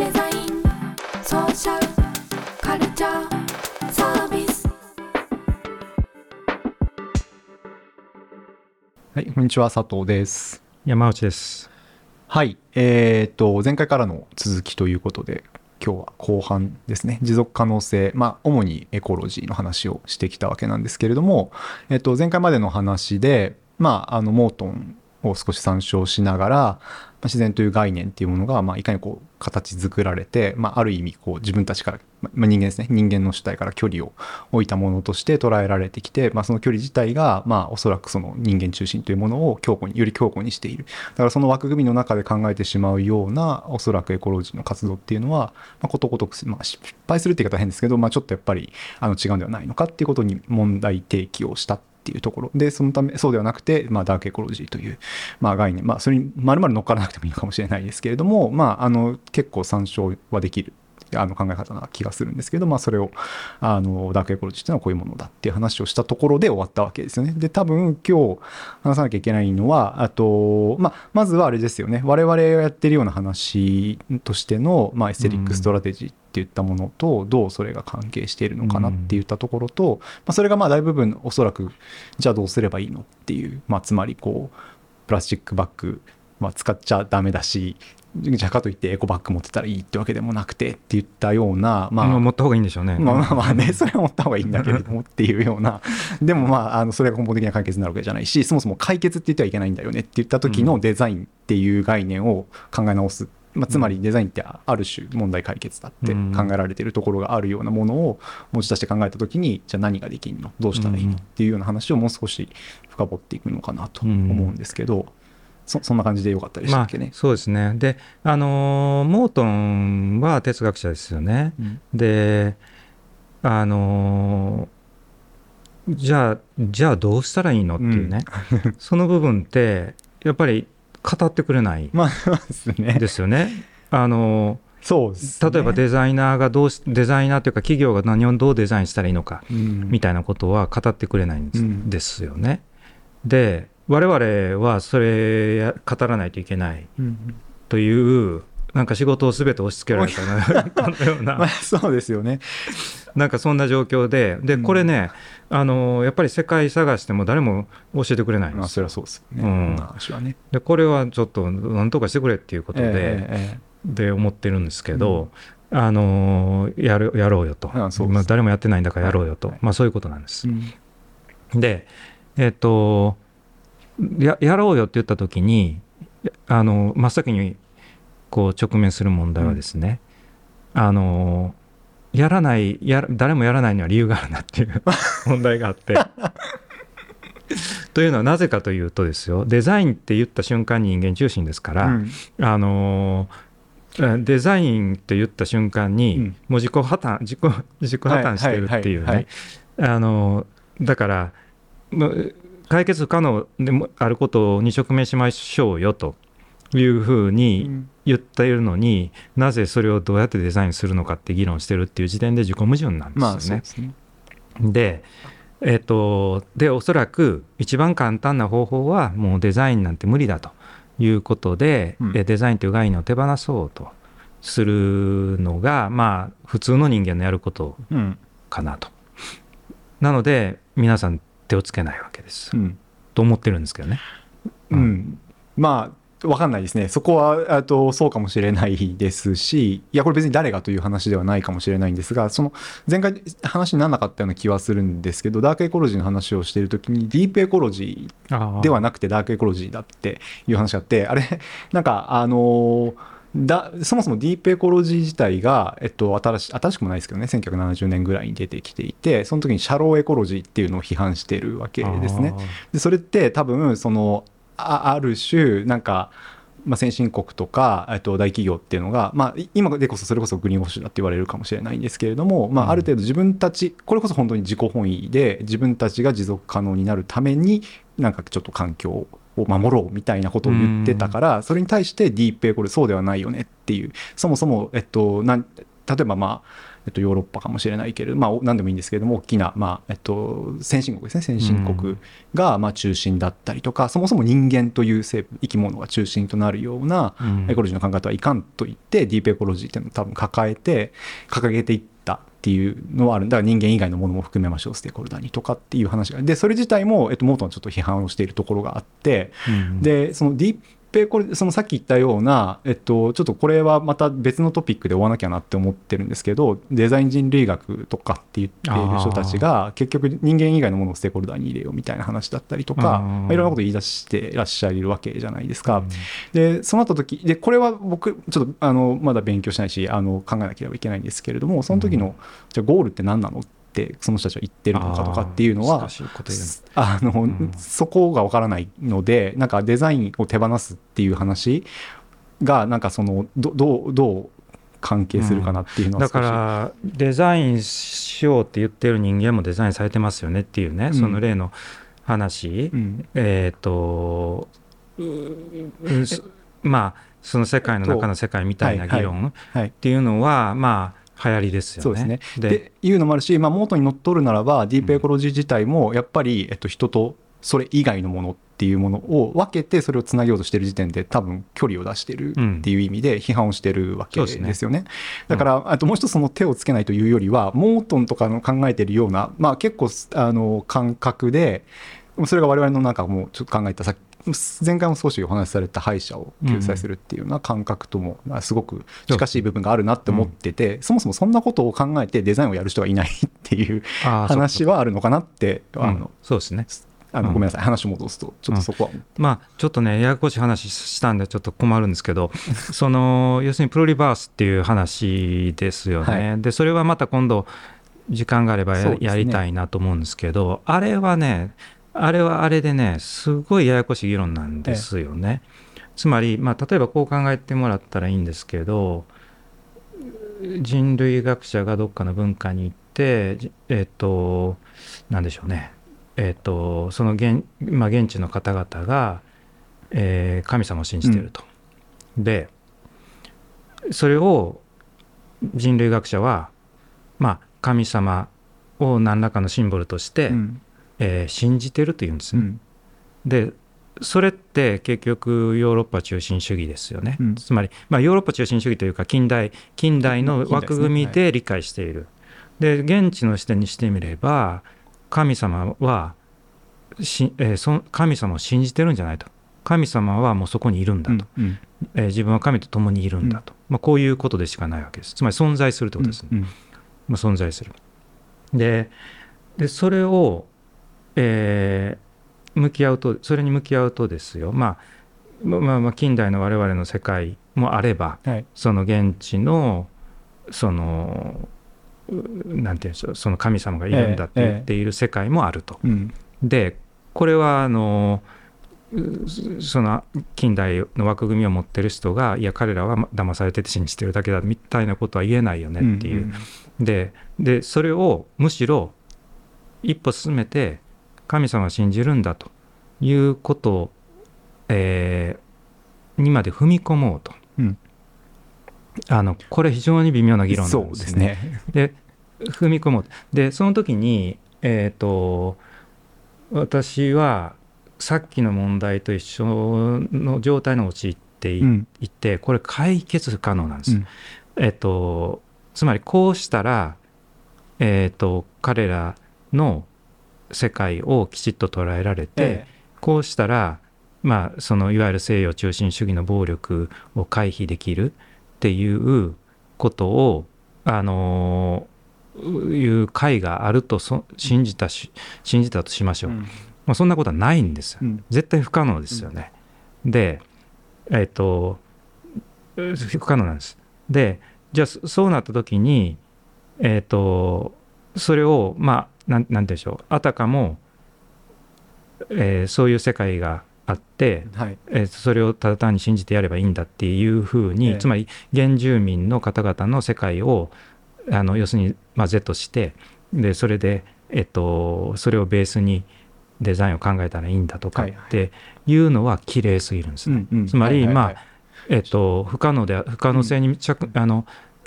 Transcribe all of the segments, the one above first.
デザインソーシャルカルチャーサービスはい、こんにちは、佐藤です。山内です。はい、えー、と、前回からの続きということで、今日は後半ですね、持続可能性、まあ、主にエコロジーの話をしてきたわけなんですけれども、えっと、前回までの話で、まあ、あの、モートンを少し参照しながら、まあ自然という概念っていうものが、まあ、いかにこう、形作られて、まあ、ある意味、こう、自分たちから、まあ、人間ですね、人間の主体から距離を置いたものとして捉えられてきて、まあ、その距離自体が、まあ、おそらくその人間中心というものを強固に、より強固にしている。だからその枠組みの中で考えてしまうような、おそらくエコロジーの活動っていうのは、まあ、ことごとく、まあ、失敗するって言い方は変ですけど、まあ、ちょっとやっぱり、あの、違うんではないのかっていうことに問題提起をしたっっていうところで、そのため、そうではなくて、まあ、ダークエコロジーという、まあ、概念、まあ、それにまるまる乗っからなくてもいいかもしれないですけれども、まあ、あの、結構参照はできる。あの考え方な気がするんですけど、まあ、それをあの dark ecology っていうのはこういうものだっていう話をしたところで終わったわけですよね。で多分今日話さなきゃいけないのはあと、まあ、まずはあれですよね。我々がやってるような話としての、まあ、 aesthetic strategy っていったものとどうそれが関係しているのかなっていったところと、まあ、それがまあ大部分おそらくじゃあどうすればいいのっていう、まあ、つまりこうプラスチックバッグ、まあ、使っちゃダメだしじゃあかといってエコバッグ持ってたらいいってわけでもなくてって言ったような、まあ、まあ、持った方がいいんでしょうね。まあまあまあね、それは持った方がいいんだけれどもっていうような、でもまあ、あのそれが根本的な解決になるわけじゃないし、そもそも解決って言ってはいけないんだよねって言った時のデザインっていう概念を考え直す。まあ、つまりデザインってある種問題解決だって考えられているところがあるようなものを持ち出して考えた時にじゃあ何ができるの？どうしたらいいの？っていうような話をもう少し深掘っていくのかなと思うんですけど、そそんな感じでよかったでしたまあっけね。、そうですね。で、あのーモートンは哲学者ですよね。うんで、あのーじゃあ、じゃあどうしたらいいのっていうね、その部分って、やっぱり語ってくれないですね。ですよね。あのそうねー例えばデザイナーがどうし、デザイナーというか企業が何をどうデザインしたらいいのか、うんみたいなことは語ってくれないんです,、うんですよね。で我々はそれや語らないといけないうんというなんか仕事を全て押し付けられたよう まあなそうですよね。なんかそんな状況ででうん。これねあのやっぱり世界探しても誰も教えてくれないんです。まあそれはそうですよね。うん。はね。でこれはちょっとなんとかしてくれっていうことで,、ええで思ってるんですけど、あのやるやろうよと、あそうです。まあ、誰もやってないんだからやろうよと、はい。まあ、そういうことなんです。え。うん。で、えっとや、やろうよって言ったときに、あの真っ先にこう直面する問題はですね、あのやらないや、誰もやらないには理由があるなっていう 問題があって。というのはなぜかというとですよデザインって言った瞬間に人間中心ですから、うん。あのーデザインって言った瞬間に、うん。もう自己破綻自己自己破綻してるっていうはいはいはいねあのーだから解決不可能でもあることに直面しましょうよというふうに言っているのに、なぜそれをどうやってデザインするのかって議論してるっていう時点で自己矛盾なんまあですよね。そうですね。で、えっと、で、おそらく一番簡単な方法は、もうデザインなんて無理だということで、うんえデザインという概念を手放そうとするのが、まあ、普通の人間のやることうんかなと。なので、皆さん手をつけないわけです。うんと思ってるんですけどね。うんまあわかんないですね。そこはあとそうかもしれないですし、いやこれ別に誰がという話ではないかもしれないんですが、その前回話にならなかったような気はするんですけど、ダークエコロジーの話をしているときにディープエコロジーではなくてダークエコロジーだっていう話があって、あれ、なんか、あのーだそもそもディープエコロジー自体が、えっと、新し新しくもないですけどね1970年ぐらいに出てきていてその時にシャローエコロジーっていうのを批判してるわけですね。でそれって多分そのあある種なんか、まあ、先進国とかえっと大企業っていうのが、まあ、い今でこそそれこそグリーンウォッシュだって言われるかもしれないんですけれども、まあ、ある程度自分たちこれこそ本当に自己本位で自分たちが持続可能になるためになんかちょっと環境を守ろうみたいなことを言ってたから、それに対してディープエコルそうではないよねっていう。そもそも、えっと、なん例えばまあえっと、ヨーロッパかもしれないけれど、まあ、何でもいいんですけれども大きな、まあえっと、先進国ですね。先進国がまあ中心だったりとか、そもそも人間という生生き物が中心となるようなエコロジーの考え方はいかんと言って、ディープエコロジーっていうのを多分抱えて掲げていったっていうのはある。だから人間以外のものも含めましょう。ステークホルダーにとかっていう話がでそれ自体も、えっと、モートンはちょっと批判をしているところがあって、うんでそのディープこれそのさっき言ったような、えっと、ちょっとこれはまた別のトピックで追わなきゃなって思ってるんですけどデザイン人類学とかって言っている人たちが結局人間以外のものをステークホルダーに入れようみたいな話だったりとか、まあ、いろんなこと言い出していらっしゃるわけじゃないですか。でその後時でこれは僕ちょっとあのまだ勉強しないしあの考えなければいけないんですけれどもその時の、じゃあゴールって何なのってその人たちは言ってるのかとかっていうのはあの、ん。そこがわからないのでなんかデザインを手放すっていう話がなんかそのどどうどう関係するかなっていうのはだ少し、からデザインしようって言ってる人間もデザインされてますよねっていうね、うん。その例の話、うん。えっ、とううすまあその世界の中の世界みたいな議論はい。っていうのはまあ流行りですよね。そうですね。ででいうのもあるし、まあ、モートにのっとるならばディープエコロジー自体もやっぱり、えっと、人とそれ以外のものっていうものを分けてそれをつなげようとしてる時点で多分距離を出してるっていう意味で批判をしてるわけですねですよね。だから、あともう一つその手をつけないというよりはモートンとかの考えてるような、まあ、結構あの感覚でそれが我々のなんかもうちょっと考えたさっき前回も少しお話しされた敗者を救済するっていうような感覚ともまあすごく近しい部分があるなって思ってて、そもそもそんなことを考えてデザインをやる人がいないっていう話はあるのかなってうんあの、そうですね。あのうん。ごめんなさい。話を戻すとちょっとそこは、まあちょっとねややこしい話したんでちょっと困るんですけどその要するにプロリバースっていう話ですよね、はでそれはまた今度時間があればや,、ね。やりたいなと思うんですけどあれはねあれはあれでねすごいややこしい議論なんですよね、つまり、まあ、例えばこう考えてもらったらいいんですけど人類学者がどっかの文化に行ってじえっ、となんでしょうね。えっ、とその現,、まあ、現地の方々が、えー神様を信じていると。でそれを人類学者は、まあ、神様を何らかのシンボルとして、うんえー信じてるというんですね。うん。でそれって結局ヨーロッパ中心主義ですよね、うん。つまり、まあ、ヨーロッパ中心主義というか近代近代の枠組みで理解している、で現地の視点にしてみれば神様はし、えーそ神様を信じてるんじゃないと。神様はもうそこにいるんだと、うんえー自分は神と共にいるんだと、まあ、こういうことでしかないわけです。つまり存在するってことですね、うん。まあ、存在する。ででそれを、えー向き合うとそれに向き合うとですよ、まあ、まあまあ近代の我々の世界もあればはい。その現地のそのうなんていうんでしょうその神様がいるんだって言っている世界もあると。うん。でこれはあのうその近代の枠組みを持ってる人がいや彼らは騙されてて信じてるだけだみたいなことは言えないよねっていう。ん。ででそれをむしろ一歩進めて神様を信じるんだということを、えーにまで踏み込もうと、うんあのこれ非常に微妙な議論なんでね。ですすね。で踏み込もうとでその時にえっ、と私はさっきの問題と一緒の状態に陥ってい,、うんてこれ解決不可能なんです。うんえっと、つまりこうしたら、えっと、彼らの世界をきちっと捉えられて、えこうしたら、まあ、そのいわゆる西洋中心主義の暴力を回避できるっていうことを、あのいう会があるとそ信じたし信じたとしましょう、うん。まあ、そんなことはないんですよ。うん。絶対不可能ですよね。で、えっ、と、う不可能なんです。で、じゃあそそうなった時に、えっ、と、それを、まあ、なんなんて言うんでしょう、あたかも、えーそういう世界があって、はい。えーそれをただ単に信じてやればいいんだっていうふうに、ええ。つまり原住民の方々の世界をあの要するに、まあ、Z してでそれで、えっと、それをベースにデザインを考えたらいいんだとかはいっていうのは綺麗すぎるんですね。うんうん。つまりはい。はいはい。まあえっと、不可能で不可能性に着、あの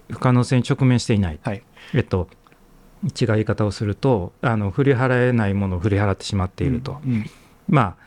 不可能性に直面していない、はい。えっと違う言い方をするとあの振り払えないものを振り払ってしまっていると、うんまあ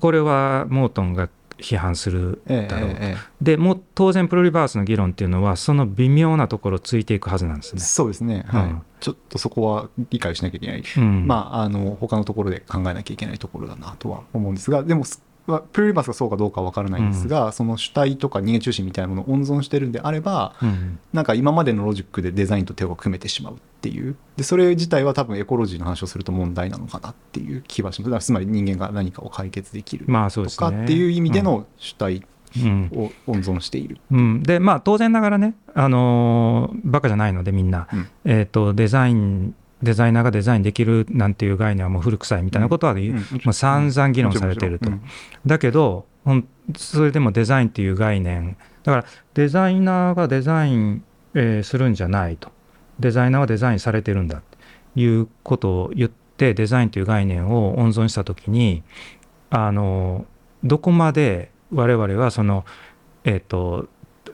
これはモートンが批判するええだろう、えええでもう当然プロリバースの議論っていうのはその微妙なところをついていくはずなんですえね。そうですね、はい。うんちょっとそこは理解しなきゃいけない、うん。まあ、あの他のところで考えなきゃいけないところだなとは思うんですが、でも、すまあプロリバースがそうかどうかは分からないんですが、その主体とか人間中心みたいなものを温存してるんであれば、うん。なんか今までのロジックでデザインと手を組めてしまうっていう、でそれ自体は多分エコロジーの話をすると問題なのかなっていう気はします。つまり人間が何かを解決できるまあそうですね。とかっていう意味での主体うんを温存している。うん、でまあ当然ながらね、あのーバカじゃないのでみんな、うん。えー、とデザインデザイナーがデザインできるなんていう概念はもう古臭いみたいなことは、うんもう散々議論されていると。もちろんもだけどそれでもデザインっていう概念。だからデザイナーがデザイン、えーするんじゃないと。デザイナーはデザインされてるんだっていうことを言ってデザインという概念を温存した時にあのどこまで我々はそのえっ、と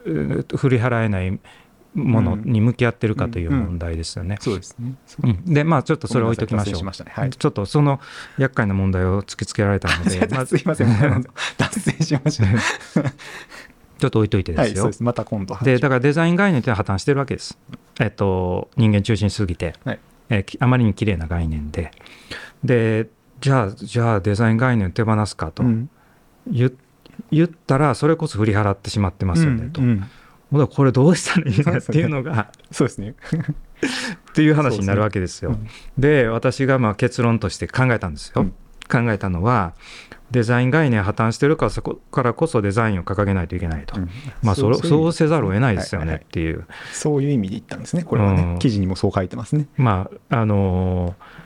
う振り払えないものに向き合ってるかという問題ですよね。そうですね。そううんでまあちょっとそれ置いときましょう。ねはいちょっとその厄介な問題を突きつけられたので、まあすいません、脱線しました。ちょっと置いといてはい、ですよ。そうです。また今度でだからデザイン概念って破綻してるわけです。えっと、人間中心すぎて、はいえあまりに綺麗な概念で。で、じゃあ、じゃあデザイン概念を手放すかとうん言,、言ったら、それこそ振り払ってしまってますよね、と。うんうんほなこれどうしたらいいんだっていうのが、そうですね。っていう話になるわけですよ。うんで、私がまあ結論として考えたんですよ。うん考えたのは、デザイン概念破綻してるから、そこからこそデザインを掲げないといけないと。うんまあそれそうせざるを得ないですよはいはいはいねっていう。そういう意味で言ったんですね、これはうんね。記事にもそう書いてますね。まああのー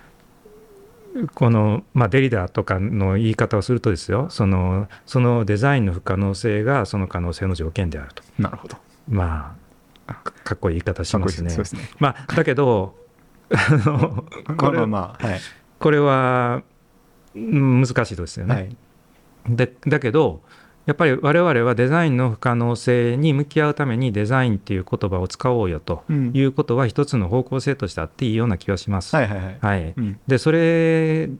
この、まあ、デリダとかの言い方をするとですよそのそのデザインの不可能性がその可能性の条件であるとなるほど。まあかかっこいい言い方しますねすね。まあだけどこれまあまあ、はい。これはうん難しいですよね、はい。でだけどやっぱり我々はデザインの不可能性に向き合うためにデザインっていう言葉を使おうよとうんいうことは一つの方向性としてあっていいような気がします。でそれ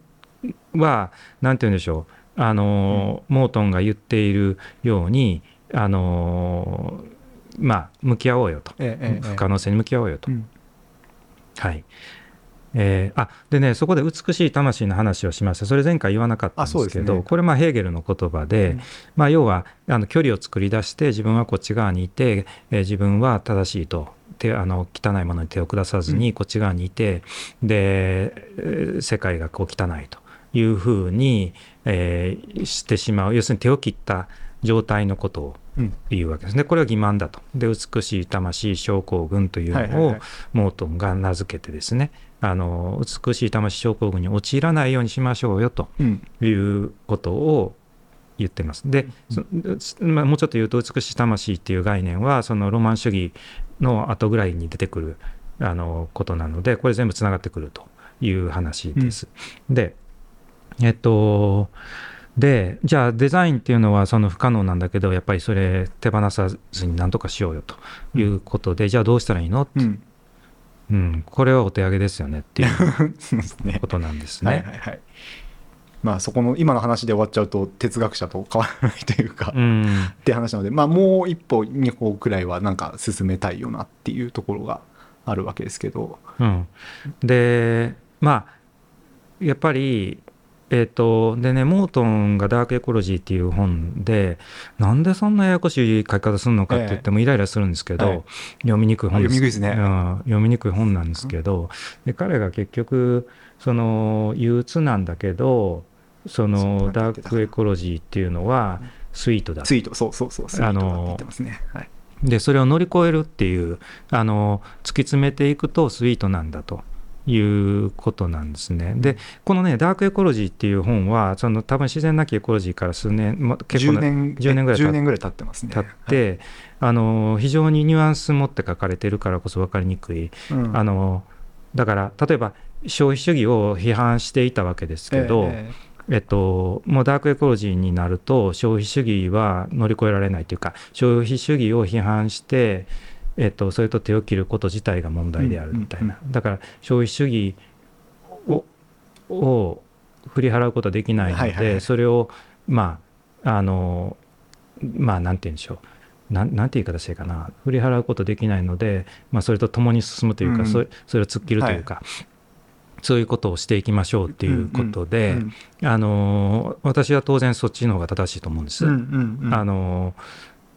は何て言うんでしょうあの、モートンが言っているようにあのまあ向き合おうよと、ええ可能性に向き合おうよと、うん。はい。えーあでねそこで美しい魂の話をしました。それ前回言わなかったんですけどね。これまあヘーゲルの言葉で、うん。まあ、要はあの距離を作り出して自分はこっち側にいて、えー自分は正しいと。手あの汚いものに手を下さずにこっち側にいて、でえー世界がこう汚いと。いうふうに、えーしてしまう。要するに手を切った状態のことをうん言うわけですね。これは欺瞞だと。で美しい魂症候群というのをモートンが名付けてですねあの美しい魂症候群に陥らないようにしましょうよとうんいうことを言ってます。で、そまあ、もうちょっと言うと美しい魂っていう概念はそのロマン主義の後ぐらいに出てくるあのことなのでこれ全部つながってくるという話です。でえっとでじゃあデザインっていうのはその不可能なんだけどやっぱりそれ手放さずに何とかしようよということで、じゃあどうしたらいいの、うん。うん、これはお手上げですよねっていう こ。となんですはいね。はいはい。まあそこの今の話で終わっちゃうと哲学者と変わらないというか、うんって話なので、まあもう一歩二歩くらいはなんか進めたいよなっていうところがあるわけですけど、うん、でまあやっぱりえっ、とでねモートンが「ダークエコロジー」っていう本でなんでそんなややこしい書き方するのかって言ってもイライラするんですけど、はい読みにくい本です。あ読みにくいですね。うん読みにくい本なんですけど、で彼が結局その憂鬱なんだけどそのダークエコロジーっていうのはスイートだ。ツイート、そうそうそう、ツイートってますね。はい。でそれを乗り越えるっていうあの突き詰めていくとスイートなんだということなんですね。でこのね「ダークエコロジー」っていう本はその多分自然なきエコロジーから数年、ま、結構10な年10年ぐらい経っ10年ぐらい経ってますね。経って、あの非常にニュアンス持って書かれてるからこそ分かりにくい、うんあのだから例えば消費主義を批判していたわけですけど、ええっと、もうダークエコロジーになると消費主義は乗り越えられないというか消費主義を批判してえっと、それと手を切ること自体が問題であるみたいな、だから消費主義をを振り払うことはできないので、はいはいはい。それをまああのまあなんて言うんでしょう。なんなんて言い方していいかな。振り払うことできないので、まあ、それと共に進むというか、うん。それそれを突っ切るというか、そういうことをしていきましょうっていうことで、うん。あの私は当然そっちの方が正しいと思うんです。うんうんうん。あの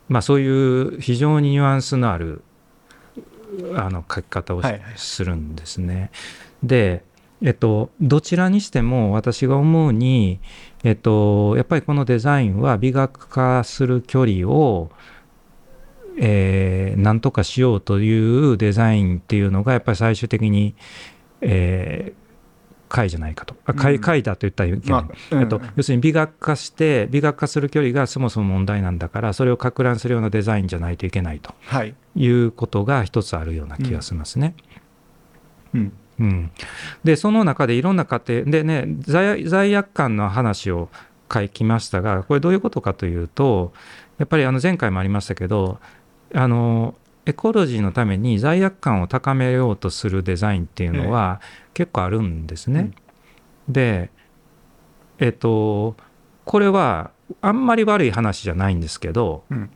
まあ、そういう非常にニュアンスのあるあの書き方をするんですね。で、えっと、どちらにしても私が思うに、えっと、やっぱりこのデザインは美学化する距離を、えー、なんとかしようというデザインっていうのがやっぱり最終的に、えー、回じゃないかと。あ回うん。回だと言ったらいけない。まあうん。えっと、要するに美学化して美学化する距離がそもそも問題なんだからそれをか乱するようなデザインじゃないといけないと。はい。いうことが一つあるような気がしますね。うん。うん。でその中でいろんな過程でね罪罪悪感の話を書きましたがこれどういうことかというとやっぱりあの前回もありましたけどあのエコロジーのために罪悪感を高めようとするデザインっていうのは結構あるんですね。でえっとこれはあんまり悪い話じゃないんですけど、うん。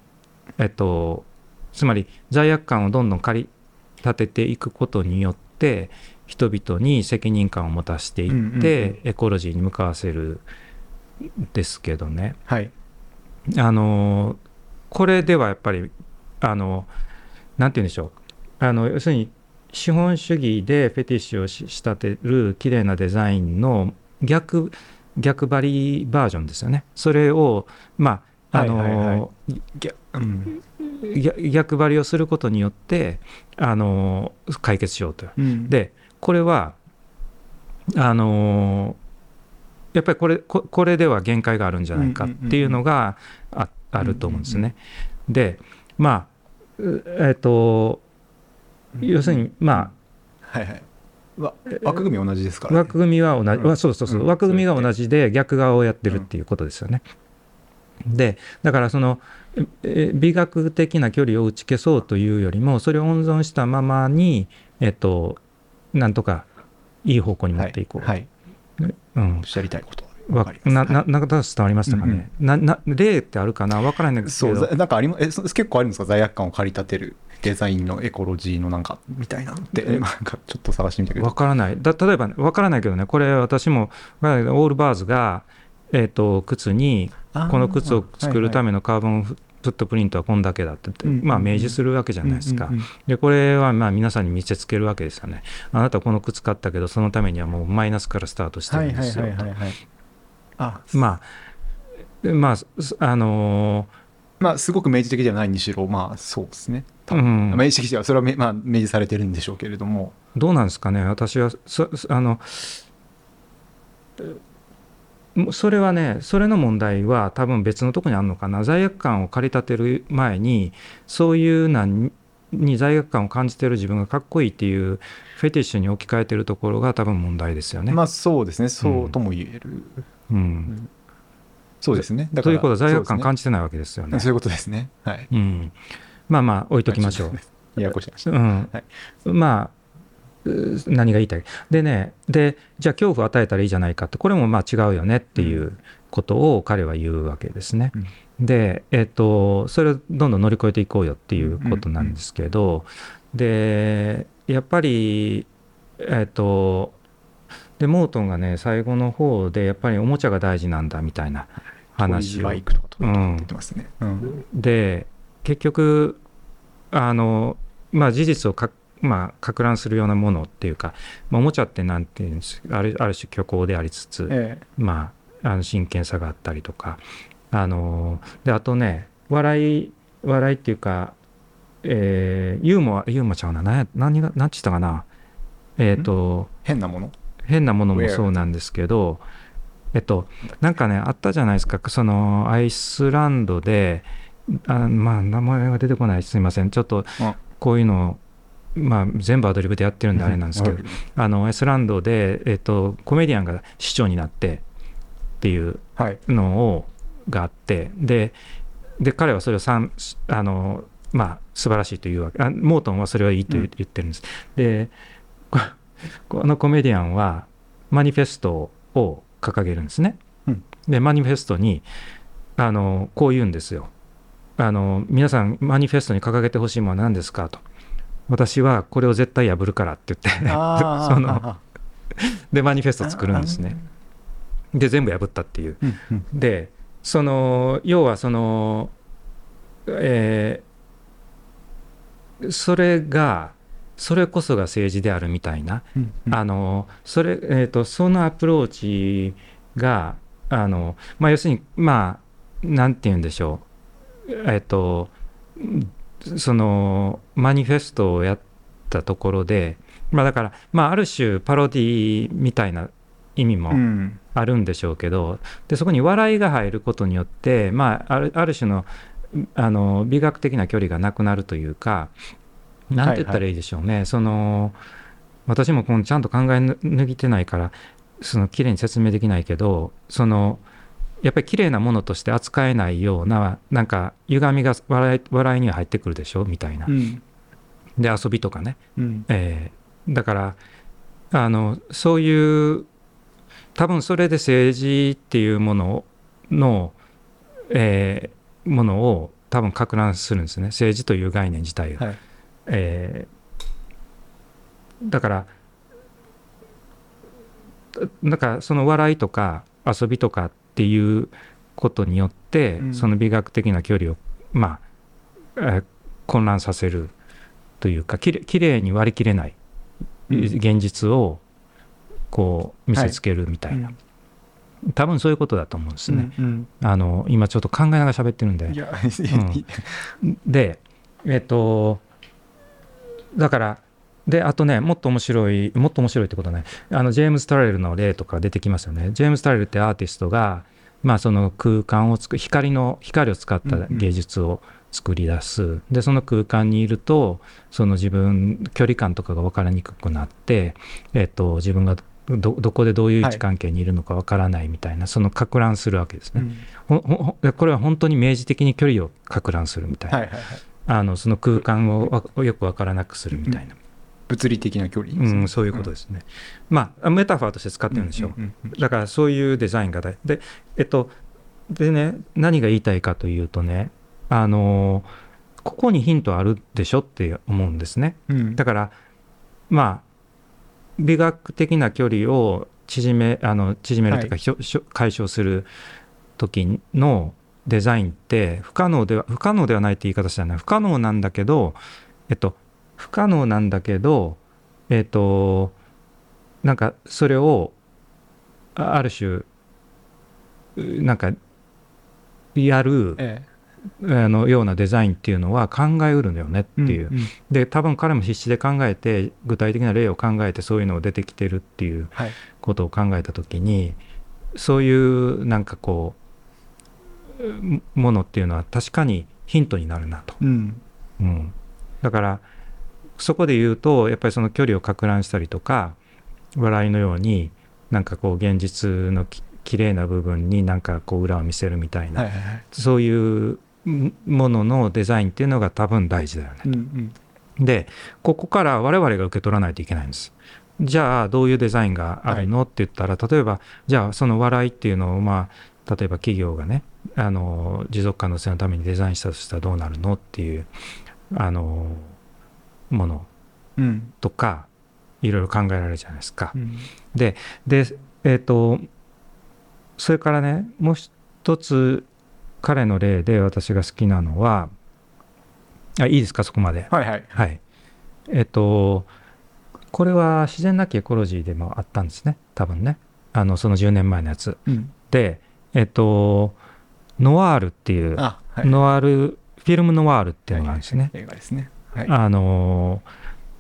えっとつまり罪悪感をどんどん駆り立てていくことによって人々に責任感を持たせていって、エコロジーに向かわせるんですけどね。はい。あのこれではやっぱりあのなんて言うんでしょう。あの要するに資本主義でフェティッシュをし仕立てる綺麗なデザインの逆逆張りバージョンですよね。それをまああの、逆逆張りをすることによってあの解決しようと。うん。でこれはあのやっぱりこれここれでは限界があるんじゃないかっていうのがああると思うんですね。でまあうえっ、と要するにまはいはい。わ枠組み同じですかあらね。枠組みは同じ、うん。わそうそうそう、うん。枠組みが同じで逆側をやってるっていうことですよね。でだからそのええ美学的な距離を打ち消そうというよりもそれを温存したままにえっとなんとかいい方向に持っていこう。はい。うん。おっしゃりたいことわわかります。なななんか伝わりましたかね、なな例ってあるかな？分からないんだけそうどざなんかありまえそ結構あるんですか？罪悪感を駆り立てるデザインのエコロジーのなんかみたいなのって。えなんかちょっと探してみたけど。分からない。だ例えばね分からないけどねこれ私もオールバーズが、えー、と靴にこの靴を作るためのカーボンフットプリントはこんだけだって言って、うんまあ、明示するわけじゃないですか。でこれはまあ皆さんに見せつけるわけですよね。あなたこの靴買ったけどそのためにはもうマイナスからスタートしてるんですよあまあまあすあのまあすごく明示的ではないにしろまあそうですね。う分、ん。明示的ではそれはめ、まあ、明示されてるんでしょうけれども。どうなんですかね私はそそあのえそれはねそれの問題は多分別のとこにあるのかな。罪悪感を駆り立てる前にそういうなんに罪悪感を感じてる自分がかっこいいっていうフェティッシュに置き換えてるところが多分問題ですよね。まあそうですね。そうとも言える、うん、そうですね。だということは罪悪感感じてないわけですよね。そういうことですね。はい。うん、まあまあ置いときましょう。ややこしい話。うん。はい。まあう何が言いたい？でねでじゃあ恐怖を与えたらいいじゃないかってこれもまあ違うよねっていうことを彼は言うわけですね。で、えっとそれをどんどん乗り越えていこうよっていうことなんですけど、でやっぱりえっとでモートンがね最後の方でやっぱりおもちゃが大事なんだみたいな話を。ね、うん。で結局あのまあ事実をかまあ、か乱するようなものっていうか、まあ、おもちゃってなんていうんですあるある種虚構でありつつ、えまあ、あの真剣さがあったりとかあのであとね笑い笑いっていうか、えーユーモアユーモアちゃうな。何や何が何て言ったかな。えっ、とえ変なもの？変なものもそうなんですけどえっとなんかねあったじゃないですか。そのアイスランドであまあ名前が出てこない。すいません。ちょっとうんこういうのまあ全部アドリブでやってるんであれなんですけど、あのアイスランドで、えっと、コメディアンが市長になってっていうはい。のをがあってでで彼はそれをあのまあ素晴らしいというわけあモートンはそれはいいと言ってるんです、でここのコメディアンはマニフェストを掲げるんですね、うん。でマニフェストにあのこう言うんですよ。あの皆さんマニフェストに掲げてほしいものは何ですかと。私はこれを絶対破るからって言って そのでマニフェスト作るんですね。で全部破ったっていう。うんうん。でその要はそのえーそれがそれこそが政治であるみたいな、うんうん。あのそれ、えー、とそのアプローチがあの、まあ、要するにまあなんて言うんでしょう。えっ、とそのマニフェストをやったところで、まあ、だから、まあ、ある種パロディみたいな意味もうん。あるんでしょうけどでそこに笑いが入ることによって、まあ、あるある種のあの美学的な距離がなくなるというかなんて言ったらいいでしょうね、その私もこのちゃんと考え抜いてないからその綺麗に説明できないけどそのやっぱり綺麗なものとして扱えないようななんか歪みが笑い笑いには入ってくるでしょ？みたいな。う。ん。で遊びとかね。うん。えーだからあのそういう多分それで政治っていうものの、えーものを多分攪乱するんですね。政治という概念自体が。はいえーだからだだからその笑いとか遊びとかっていうことによって、うん。その美学的な距離をまあ、えー混乱させるというかきれきれいに割り切れないうん。現実をこう見せつけるみたいな、多分そういうことだと思うんですね。うんあの今ちょっと考えながら喋ってるんで。うん。でえっ、とだからであとねもっと面白いもっと面白いってことはねあのジェームズ・タレルの例とか出てきますよね。ジェームズ・タレルってアーティストがまあその空間をつく光の光を使った芸術を作り出す、でその空間にいるとその自分距離感とかが分からにくくなって、えっと自分がどどこでどういう位置関係にいるのか分からないみたいな、そのか乱するわけですね。ほほほこれは本当に明示的に距離をか乱するみたいな、はいはいはいあのその空間をわよく分からなくするみたいな、物理的な距離？うんそういうことですね。まあメタファーとして使ってるんでしょう。うんうんうんだからそういうデザインが大でえっとでね何が言いたいかというとねあのここにヒントあるでしょって思うんですね。うんだからまあ美学的な距離を縮めあの縮めるというか、はい解消する時のデザインって不可能では不可能ではないって言い方じゃな。い不可能なんだけどえっと不可能なんだけどえっとなんかそれをあある種うなんかやるえあのようなデザインっていうのは考えうるのよねってえいう、んん。で多分彼も必死で考えて具体的な例を考えてそういうのを出てきてるっていうはい。ことを考えた時にそういうなんかこうものっていうのは確かにヒントになるなと、うん。うん、だからそこで言うとやっぱりその距離をか乱したりとか笑いのようになんかこう現実のき綺麗な部分になんかこう裏を見せるみたいな、はいはいはい。そういうもののデザインっていうのが多分大事だよね。うんうん。でここから我々が受け取らないといけないんです。じゃあどういうデザインがあるの、って言ったら例えばじゃあその笑いっていうのをまあ例えば企業がねあの持続可能性のためにデザインしたとしたらどうなるのっていうあのものうんとかいろいろ考えられるじゃないですか。うんででえっ、とそれからねもう一つ彼の例で私が好きなのはあいいですか？そこまで。はいはいはい。えっと、これは自然なきエコロジーでもあったんですね、多分ね。あの、その10年前のやつ。うんで、えっと、ノワールっていう、あはい。ノワール、フィルムノワールっていうのがあるんですね。映画ですね。はい。あの、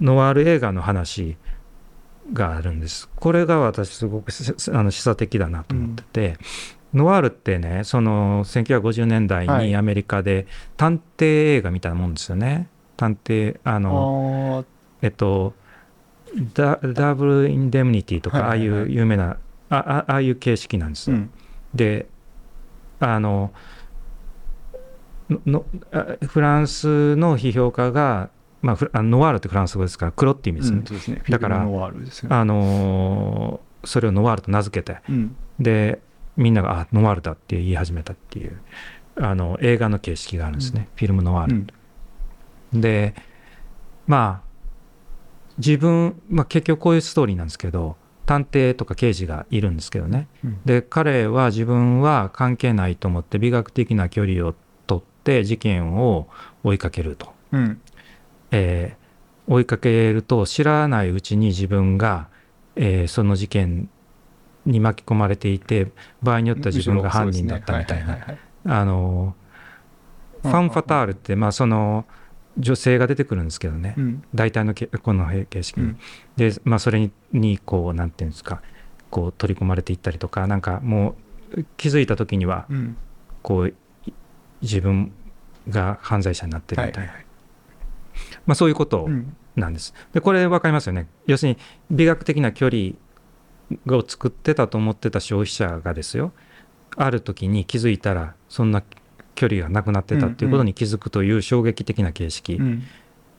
ノワール映画の話があるんです。これが私すごくしあの示唆的だなと思ってて、ノワールってね、その1950年代はい。にアメリカで探偵映画みたいなもんですよね。探偵、あの、えっと、ダダブル・インデムニティとか、ああいはいはい。はいう有名な、ああああいう形式なんですよ。うん。で、あの、のフランスの批評家が、まあ、ノワールってフランス語ですから黒って意味ですね、うんすね。だからフィルムノワールですよね。あのーそれをノワールと名付けてうん。でみんながあノワールだって言い始めたっていうあの映画の形式があるんですね、フィルムノワール、うん。でまあ自分、まあ、結局こういうストーリーなんですけど探偵とか刑事がいるんですけどね。うん。で彼は自分は関係ないと思って美学的な距離を取って事件を追いかけると、うん。えー追いかけると知らないうちに自分が、えーその事件に巻き込まれていて場合によっては自分が犯人だったみたいな。あのファン・ファタールってまあその女性が出てくるんですけどね、うん。大体のけこの形式に、うん。で、まあ、それににこうなんていうんですか。こう取り込まれていったりとか。なんかもう気づいた時にはうん。こうい自分が犯罪者になってるみたいな、まあ、そういうことうん。なんです。でこれ分かりますよね。要するに美学的な距離を作ってたと思ってた消費者がですよ。ある時に気づいたらそんな距離がなくなってたっていうことに気づくという衝撃的な形式っうん。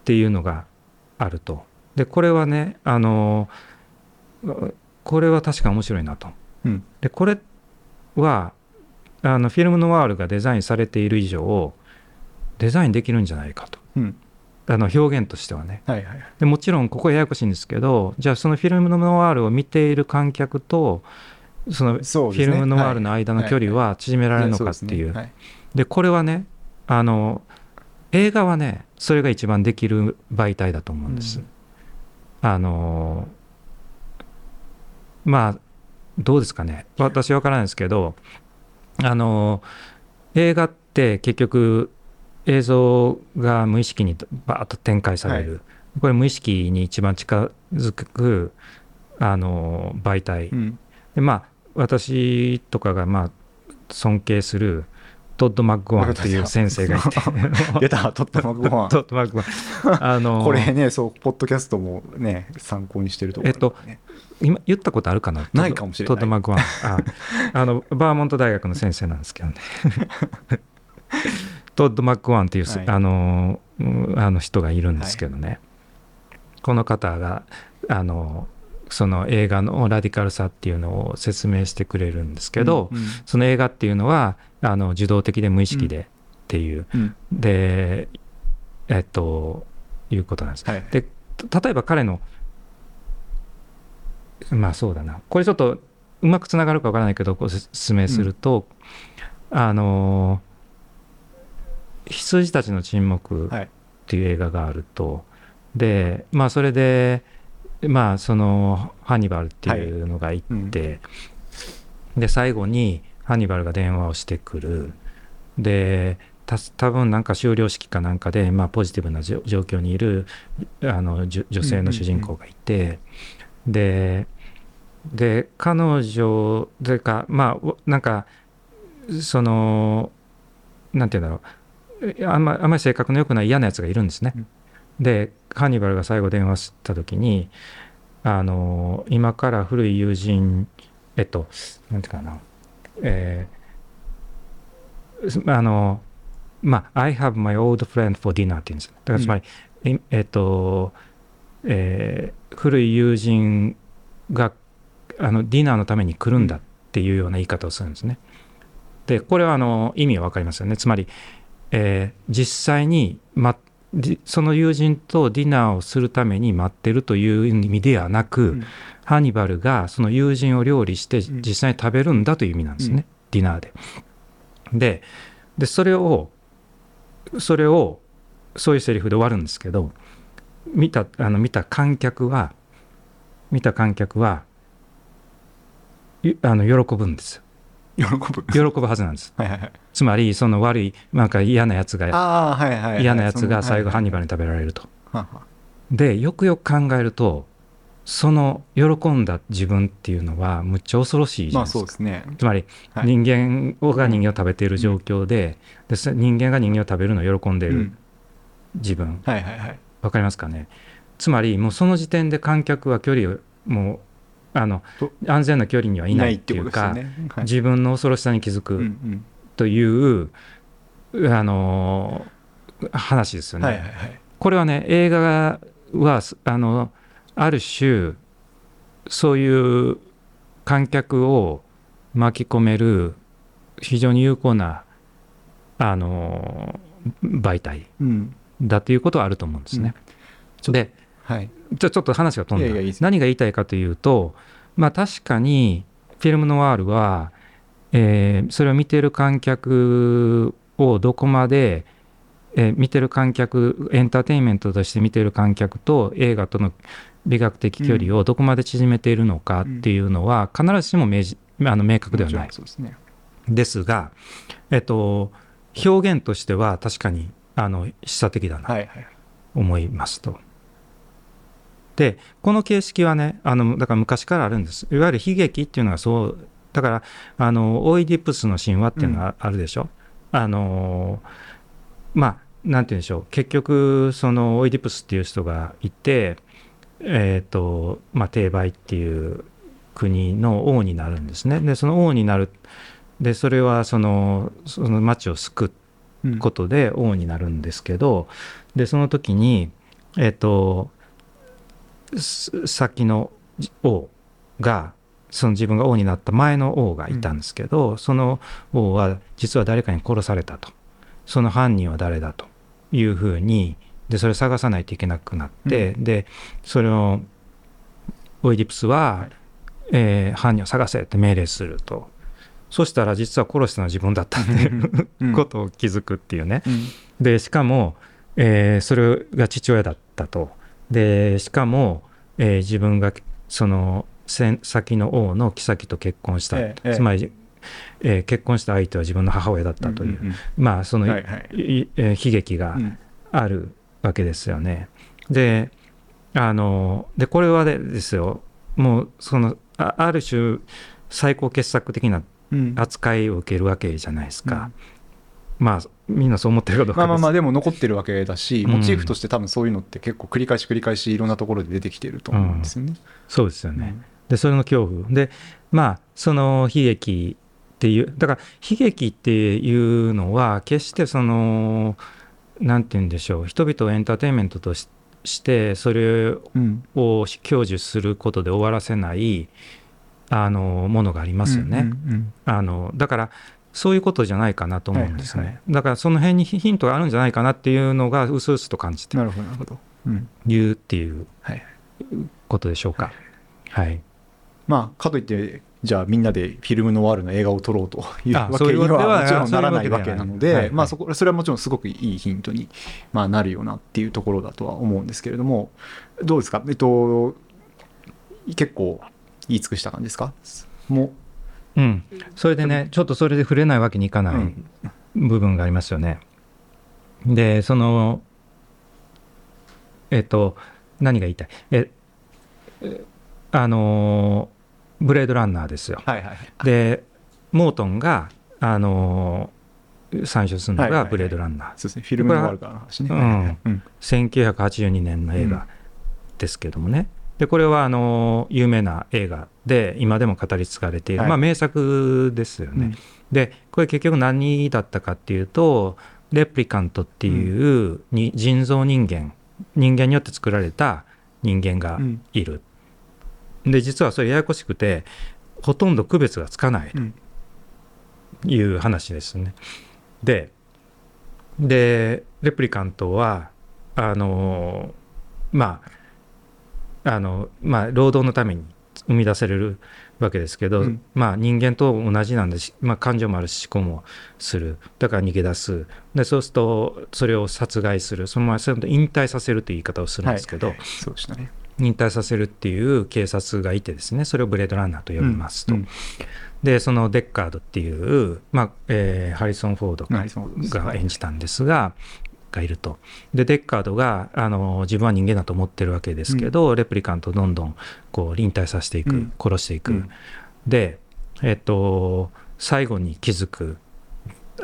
ていうのがあると。でこれはねあのこれは確か面白いなと。うん。でこれはあのフィルムノワールがデザインされている以上デザインできるんじゃないかと。うん。あの表現としてはね。はいはいはい。でもちろんここややこしいんですけどじゃあそのフィルムノワールを見ている観客とそのフィルムノワールの間の距離は縮められるのかっていう。ははでこれはねあの映画はねそれが一番できる媒体だと思うんです。うん。あのまあどうですかね。私は分からないですけどあの映画って結局映像が無意識にバーッと展開される、これ無意識に一番近づくあの媒体、うん。でまあ私とかがまあ尊敬するトッド・マックワンっていう先生がいて。出たとったまご飯トッド・マックワン。あのこれねそうポッドキャストもね参考にしてるところだからね。今言ったことあるかな？ないかもしれない。トッド・マックワン。ああの バーモント大学の先生なんですけどね。トッド・マックワンっていう、はい。あのうんあの人がいるんですけどね、この方があのその映画のラディカルさっていうのを説明してくれるんですけど、うんその映画っていうのはあの受動的で無意識でっていう、うん。でえっということなんです。はい。でた例えば彼のまあそうだな。これちょっとうまくつながるかわからないけどご説明すると、あの羊たちの沈黙はい。っていう映画があると、でまあそれでまあそのハンニバルっていうのがいて、で最後にハンニバルが電話をしてくる。でた多分なんか終了式かなんかで、まあ、ポジティブな状況にいるあの女性の主人公がいて、でで彼女というかまあおなんかそのなんて言うんだろう。あんまあんまり性格の良くない嫌なやつがいるんですね。うんでハンニバルが最後電話した時にあの今から古い友人えっとなんていうかな。えーあのまあ「I have my old friend for dinner」って言うんですよ。だからつまり、いえっと、えー古い友人があのディナーのために来るんだっていうような言い方をするんですね。でこれはあの意味は分かりますよね。つまり、えー実際に、ま、じその友人とディナーをするために待ってるという意味ではなく、うん。ハンニバルがその友人を料理してん。実際に食べるんだという意味なんですね、うん。ディナーで。ででそれをそれをそういうセリフで終わるんですけど見たあの見た観客は見た観客はいあの喜ぶんですよ喜ぶ。喜ぶはずなんです。はいはいはい。つまりその悪いなんか嫌なやつがああはいはいはい嫌なやつが最後ハンニバルルに食べられると。ははでよくよく考えるとその喜んだ自分っていうのはむっちゃ恐ろしいじゃまあないですか。そうですね。つまりはい。人間が人間を食べている状況で,、でそ人間が人間を食べるのを喜んでいうるん。自分。はいはいはい。わかりますかね？つまりもうその時点で観客は距離をもうあのと安全な距離にはいないっていうかねはい。自分の恐ろしさに気づうんうくんという、あの話ですよね。はいはいはい。これはね映画はあのある種そういう観客を巻き込める非常に有効なあの媒体うん。だということはあると思うんですね。ではい。じゃあちょっと話が飛んだ。いやいや何が言いたいかというとまあ確かにフィルムノワールは、えーそれを見てる観客をどこまで、えー見てる観客エンターテインメントとして見てる観客と映画との美学的距離をどこまで縮めているのかっていうのは必ずしも明示あの明確ではない。そうですね。ですが、えっと、表現としては確かにあの示唆的だな。はいはい。思いますと。でこの形式はねあのだから昔からあるんです。いわゆる悲劇っていうのがそうだからあのオイディプスの神話っていうのがあるでしょ、あのまあなんて言うんでしょう？結局そのオイディプスっていう人がいてえっ、とまあ帝梅っていう国の王になるんですね。でその王になるでそれはそのその町を救うんことで王になるんですけどでその時にえっ、とす先の王がその自分が王になった前の王がいたんですけど、その王は実は誰かに殺されたと。その犯人は誰だというふうにでそれを探さないといけなくなって、でそれをオイディプスは、えー犯人を探せって命令すると。そしたら実は殺したのは自分だったっていううん。ことを気づくっていうね。うん。でしかも、えーそれが父親だったと。でしかも、えー自分がその先先の王の妃と結婚した、ええええ。つまり、えー結婚した相手は自分の母親だったという、んんまあその、うんはいはい。いえー悲劇がうん。あるわけですよね。であのでこれはでですよ。もうそのあある種最高傑作的なうん。扱いを受けるわけじゃないですか。まあみんなそう思ってるかどうかですまあまあまあでも残ってるわけだし、うんモチーフとして多分そういうのって結構繰り返し繰り返しいろんなところで出てきてると思うんですよね。そうですよね。でそれの恐怖でまあその悲劇っていうだから悲劇っていうのは決してそのなんて言うんでしょう人々をエンターテインメントとししてそれうんを享受することで終わらせないあのものがありますよね。うんうんあのだからそういうことじゃないかなと思うんですね、はいはいだからその辺にヒントがあるんじゃないかなっていうのがうすうすと感じてなるほどなるほど。うん。言うっていうはいことでしょうか。はい。まあかといってじゃあみんなでフィルムノワールの映画を撮ろうというあわけにははもちろんならないわけなので、はい。はい。まあそこそれはもちろんすごくいいヒントに、まあ、なるよなっていうところだとは思うんですけれどもどうですか？えっと結構言い尽くした感じですか？もうん、それでねちょっとそれで触れないわけにいかう、ない部分がありますよね。でそのえっと何が言いたい？ええあのブレードランナーですよ。はいはいはい。でモートンがあの参照するのはいはいはい。がブレードランナー、そうですね。フィルムの話ね。うんはいはいはい。うん。1982年の映画ですけどもね、でこれはあの有名な映画で今でも語り継がれている、はいまあ、名作ですよね。うんでこれ結局何だったかっていうとレプリカントっていうに人造人間人間によって作られた人間がうんいる。で実はそれややこしくてほとんど区別がつかないうんという話ですね。ででレプリカントはあのまああのまあ労働のために生み出されるわけですけど、うん。まあ人間と同じなんでし、まあ、感情もあるし思考もする。だから逃げ出す。でそうするとそれを殺害する。そのままそれと引退させるという言い方をするんですけど、はい。はいそうでしたね。引退させるっていう警察がいてですねそれをブレードランナーと呼びますと、うん。でそのデッカードっていう、まあえーハリソン・フォードが演じたんですが、がいると。でデッカードがあの自分は人間だと思ってるわけですけど、レプリカントをどんどんこう臨退させていく、うん。殺していく、うん。でえっと最後に気づく。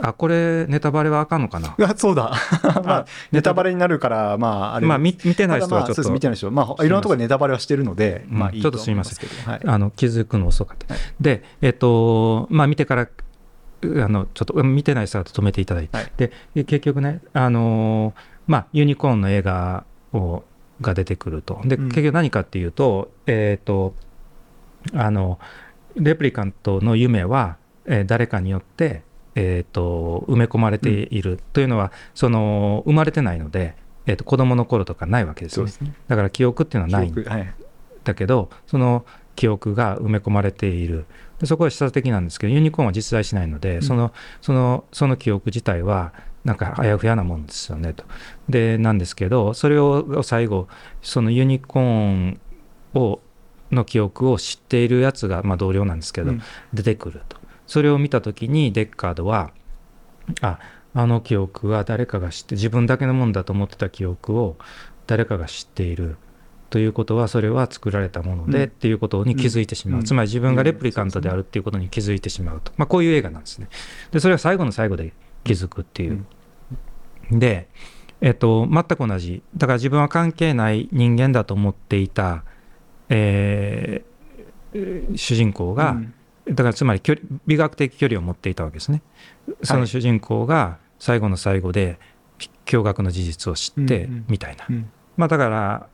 あこれネタバレはあかんのかな？うわそうだ。まあ、ネタバレになるから、まあ、あれ。まあ見見てない人はちょっとまあ見てない人。は、まあ、いろんなところでネタバレはしてるので、うん。まあいいちょっとすみません。はい。あの気づくの遅かった。はい。で、えっと、まあ見てからあのちょっと見てない人は止めていただいて、はい。で結局ね、あのーまあ、ユニコーンの映画をが出てくると。でうん。結局何かっていうと,、えー、とあのレプリカントの夢は、えー誰かによって、えー、と埋め込まれている、というのはその生まれてないので、えー、と子供の頃とかないわけですよねね。だから記憶っていうのはないん。だけどその記憶が埋め込まれているでそこは示唆的なんですけどユニコーンは実在しないので、ん。そのそのその記憶自体はなんかあやふやなもんですよねと。でなんですけどそれを最後そのユニコーンをの記憶を知っているやつが、まあ、同僚なんですけど、うん。出てくると。それを見た時にデッカードはああの記憶は誰かが知って自分だけのもんだと思ってた記憶を誰かが知っているということはそれは作られたもので、うん。っていうことに気づいてしまう、うん。つまり自分がレプリカントであるっていうことに気づいてしまうと、まあ、こういう映画なんですね。でそれは最後の最後で気づくっていう、でえっと全く同じ。だから自分は関係ない人間だと思っていた、えー主人公が、うん。だからつまり距離美学的距離を持っていたわけですね。その主人公が最後の最後で驚愕の事実を知ってみたいな、うん。まあだから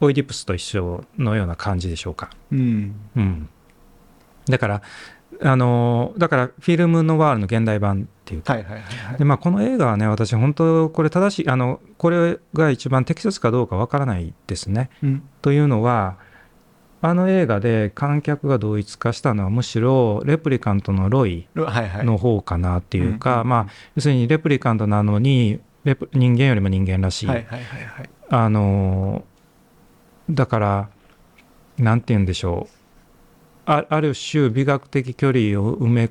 オイディプスと一緒のような感じでしょうか。うん。うん、だからあのだからフィルムノワールの現代版っていうかはいはいはいはい。でまあ、この映画はね私本当これ正しいあのこれが一番適切かどうかわからないですね。うん。というのはあの映画で観客が同一化したのはむしろレプリカントのロイはいはい。の方かなっていうか、うんうんまあ要するにレプリカントなのにレプ人間よりも人間らしい、はいはいはいはい。あのだからなんて言うんでしょう。あある種美学的距離を埋め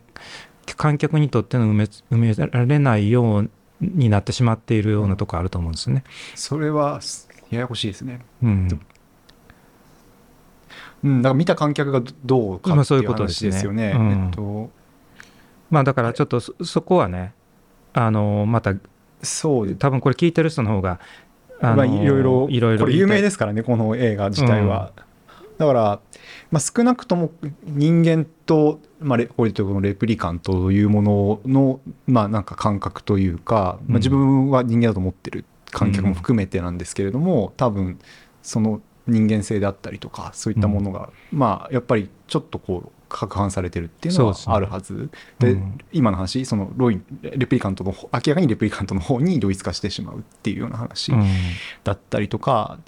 観客にとっての埋め埋められないようになってしまっているようなとこあると思うんですね。それはややこしいですね。うん、うん。だから見た観客がどうかっていううまあそういことで話すねですよね。うん。えっと。まあだからちょっとそそこはねあのまたそう。多分これ聞いてる人の方があのまあ、いろいろいろいろこれ有名すですからねこの映画自体は、だから、まあ、少なくとも人間と、まあ、レこういうとこのレプリカントというものの、まあ、なんか感覚というか、まあ、自分は人間だと思ってる観客も含めてなんですけれども、多分その人間性であったりとかそういったものが、まあやっぱりちょっとこう攪拌されてるっていうのはあるはず。で,、うん。今の話そのロイレプリカントの方明らかにレプリカントの方に同一化してしまうっていうような話、うん。だったりとか、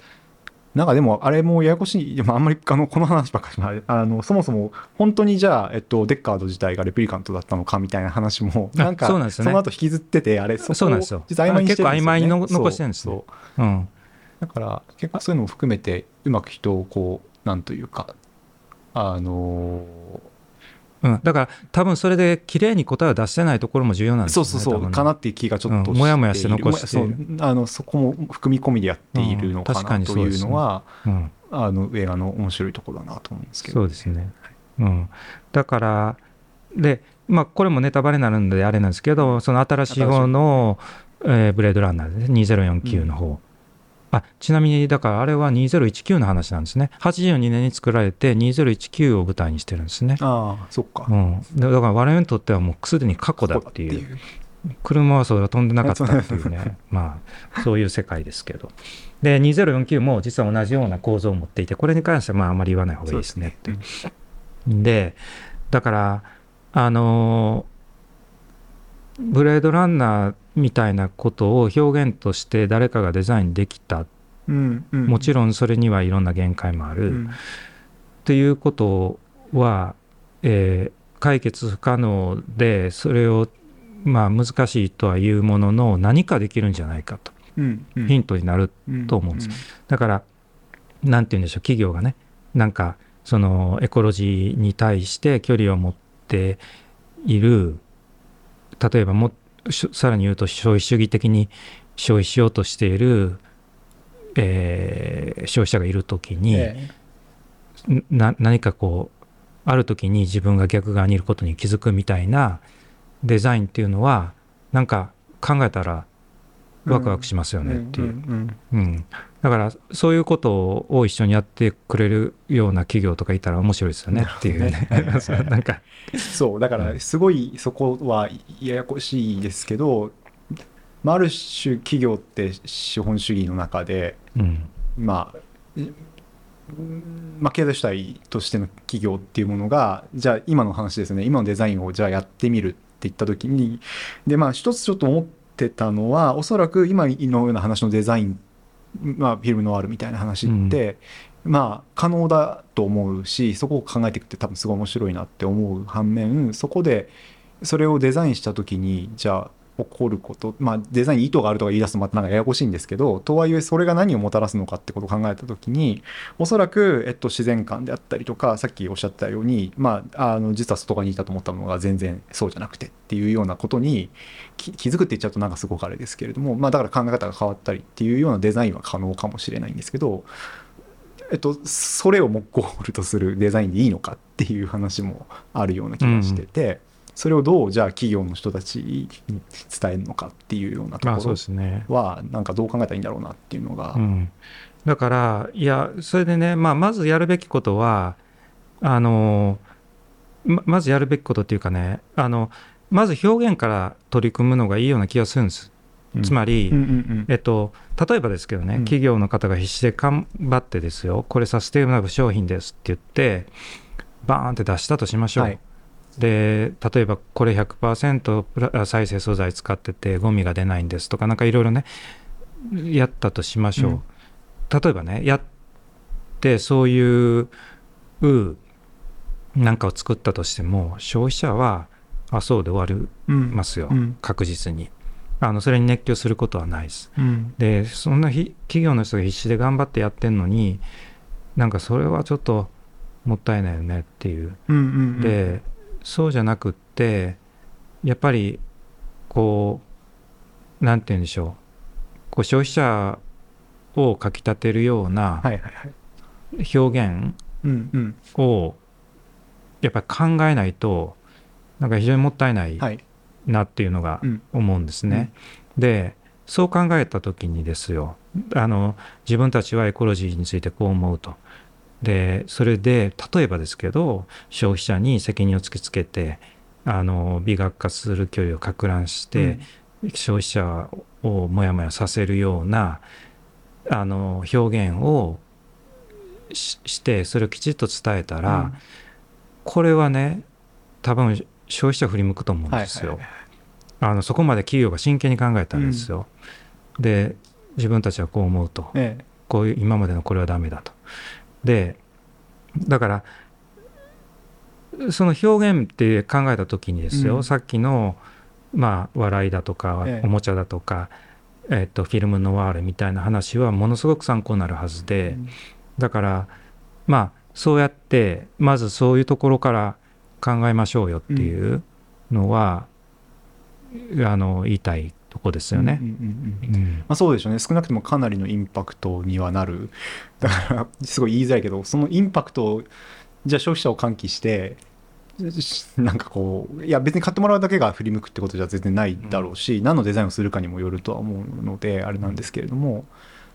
なんかでも、あれもややこしい、でもあんまりあのこの話ばっかりあのそもそも本当にじゃあ、えっと、デッカード自体がレプリカントだったのかみたいな話も、あなんかその後引きずってて、あれ、そこを実は曖昧にしてるんですよ、ね、結構曖昧に残してるんですね。そう。うん。だから、結構そういうのも含めて、うまく人をこう、なんというか、あのうん、だから多分それで綺麗に答えを出してないところも重要なんですよね。そうそうそう、かなっていう気がちょっとうん。もやもやして残して。あのそこも含み込みでやっているのかうん。確かなというのは、うん、あの映画の面白いところだなと思うんですけど。そうですね。うん、だからで、まあ、これもネタバレになるんであれなんですけどその新しい方の、えーブレードランナーですね。2049の方、あちなみにだからあれは2019の話なんですね。82年に作られて2019を舞台にしてるんですね。ああ、そっか。う。ん、でだから我々にとってはもうすでに過去だっていう。車はそれは飛んでなかったっていうね。まあそういう世界ですけど。で2049も実は同じような構造を持っていてこれに関してはまああまり言わない方がいいですねって。でだからあのブレードランナーみたいなことを表現として誰かがデザインできた。うんうん。もちろんそれにはいろんな限界もある、うん。っていうことは、えー解決不可能でそれをまあ難しいとはいうものの何かできるんじゃないかと。うんうん。ヒントになると思うんです。だから何て言うんでしょう企業がねなんかそのエコロジーに対して距離を持っている例えばもしさらに言うと消費主義的に消費しようとしている、えー消費者がいる時に、えな何かこうある時に自分が逆側にいることに気づくみたいなデザインっていうのはなんか考えたらワクワクしますよねっていう。んん。うんだからそういうことを一緒にやってくれるような企業とかいたら面白いですよねっていうね。なんか。そうだからすごいそこはややこしいですけど、まあ、ある種企業って資本主義の中でうん。まあうんまあ、経済主体としての企業っていうものがじゃあ今の話ですね。今のデザインをじゃあやってみるって言った時にでまあ一つちょっと思ってたのはおそらく今のような話のデザイン、まあ、フィルムノワールみたいな話って、まあ可能だと思うしそこを考えていくって多分すごい面白いなって思う反面そこでそれをデザインした時にじゃあ起こること、まあ、デザインに意図があるとか言い出すとまたなんかややこしいんですけどとはいえそれが何をもたらすのかってことを考えた時におそらく、えっと、自然観であったりとかさっきおっしゃったように、まあ、あの実は外側にいたと思ったものが全然そうじゃなくてっていうようなことに気づくって言っちゃうとなんかすごくあれですけれども、まあ、だから考え方が変わったりっていうようなデザインは可能かもしれないんですけど、えっと、それをもゴールとするデザインでいいのかっていう話もあるような気がしてて。それをどうじゃあ企業の人たちに伝えるのかっていうようなところですね。はなんかどう考えたらいいんだろうなっていうのが、うん、だからいやそれでね、まあ、まずやるべきことはあのままずやるべきことっていうかねあのまず表現から取り組むのがいいような気がするんです。つまり、えっと、例えばですけどね、うん企業の方が必死で頑張ってですよ、これサステイナブル商品ですって言って、バーンって出したとしましょう。はいで例えばこれ100%プラ再生素材使っててゴミが出ないんですとかなんかいろいろねやったとしましょう、例えばねやってそういうなんかを作ったとしても消費者はあそうで終わりうんますよ、うん。確実に。あのそれに熱狂することはないです。うん。でそんなひ企業の人が必死で頑張ってやってんのになんかそれはちょっともったいないよねっていう。うんうんうん。でそうじゃなくってやっぱりこうなんて言うんでしょう。こう消費者をかきたてるような表現をやっぱり考えないとなんか非常にもったいないはい。なっていうのがうん。思うんですね。でそう考えた時にですよあの自分たちはエコロジーについてこう思うと。でそれで例えばですけど消費者に責任を突きつけてあの美学化する距離を拡乱して、消費者をモヤモヤさせるようなあの表現をししてそれをきちっと伝えたら、これはね多分消費者振り向くと思うんはいですよ。はいはいあのそこまで企業が真剣に考えたらですよ。で自分たちはこう思うとええこういう今までのこれはダメだと。でだからその表現って考えた時にですよ、うん。さっきのまあ笑いだとか、ええ。おもちゃだとか、えっとフィルムノワールみたいな話はものすごく参考になるはずで、だからまあそうやってまずそういうところから考えましょうよっていうのは、あの言いたいとこですよね。そうでしょうね。少なくともかなりのインパクトにはなる。だからすごい言いづらいけどそのインパクトをじゃあ消費者を喚起してしなんかこういや別に買ってもらうだけが振り向くってことじゃ全然ないだろうし、何のデザインをするかにもよるとは思うのであれなんですけれども、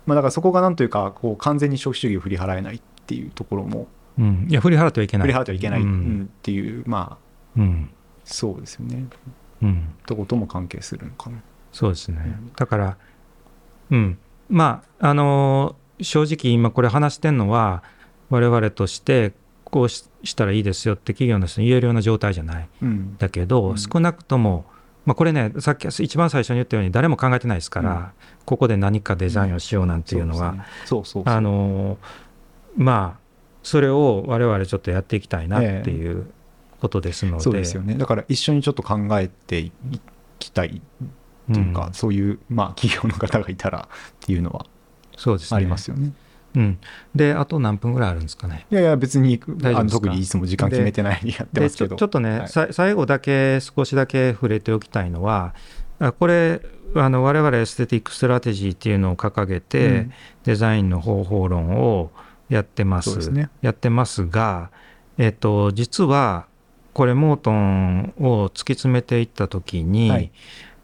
まあ、だからそこがなんというかこう完全に消費主義を振り払えないっていうところもうん、いや振り払ってはいけない。振り払ってはいけない、ううんんっていうまあうん。そうですよね。うん、とことも関係するのかな。そうですね。うん。だから、うん、まあ、あのー正直今これ話してんのは、我々としてこうししたらいいですよって企業の人に言えるような状態じゃない。うん。だけど、うん。少なくとも、まあ、これね、さっき一番最初に言ったように誰も考えてないですから、うん。ここで何かデザインをしようなんていうのは、まあ、それを我々ちょっとやっていきたいなっていうことですので、そうですよね。だから一緒にちょっと考えていきたいというか、うん。そういう、まあ、企業の方がいたらっていうのはそうですね。ありますよね。うん、で、あと何分ぐらいあるんですかね？いやいや別に大丈特にいつも時間決めてないようにやってでますけど。ちょちょっとね、はい。さ最後だけ少しだけ触れておきたいのはあこれあの我々 aesthetic strategy っていうのを掲げて、うん。デザインの方法論をやってますね。やってますが、えっと、実はこれモートンを突き詰めていった時に、はい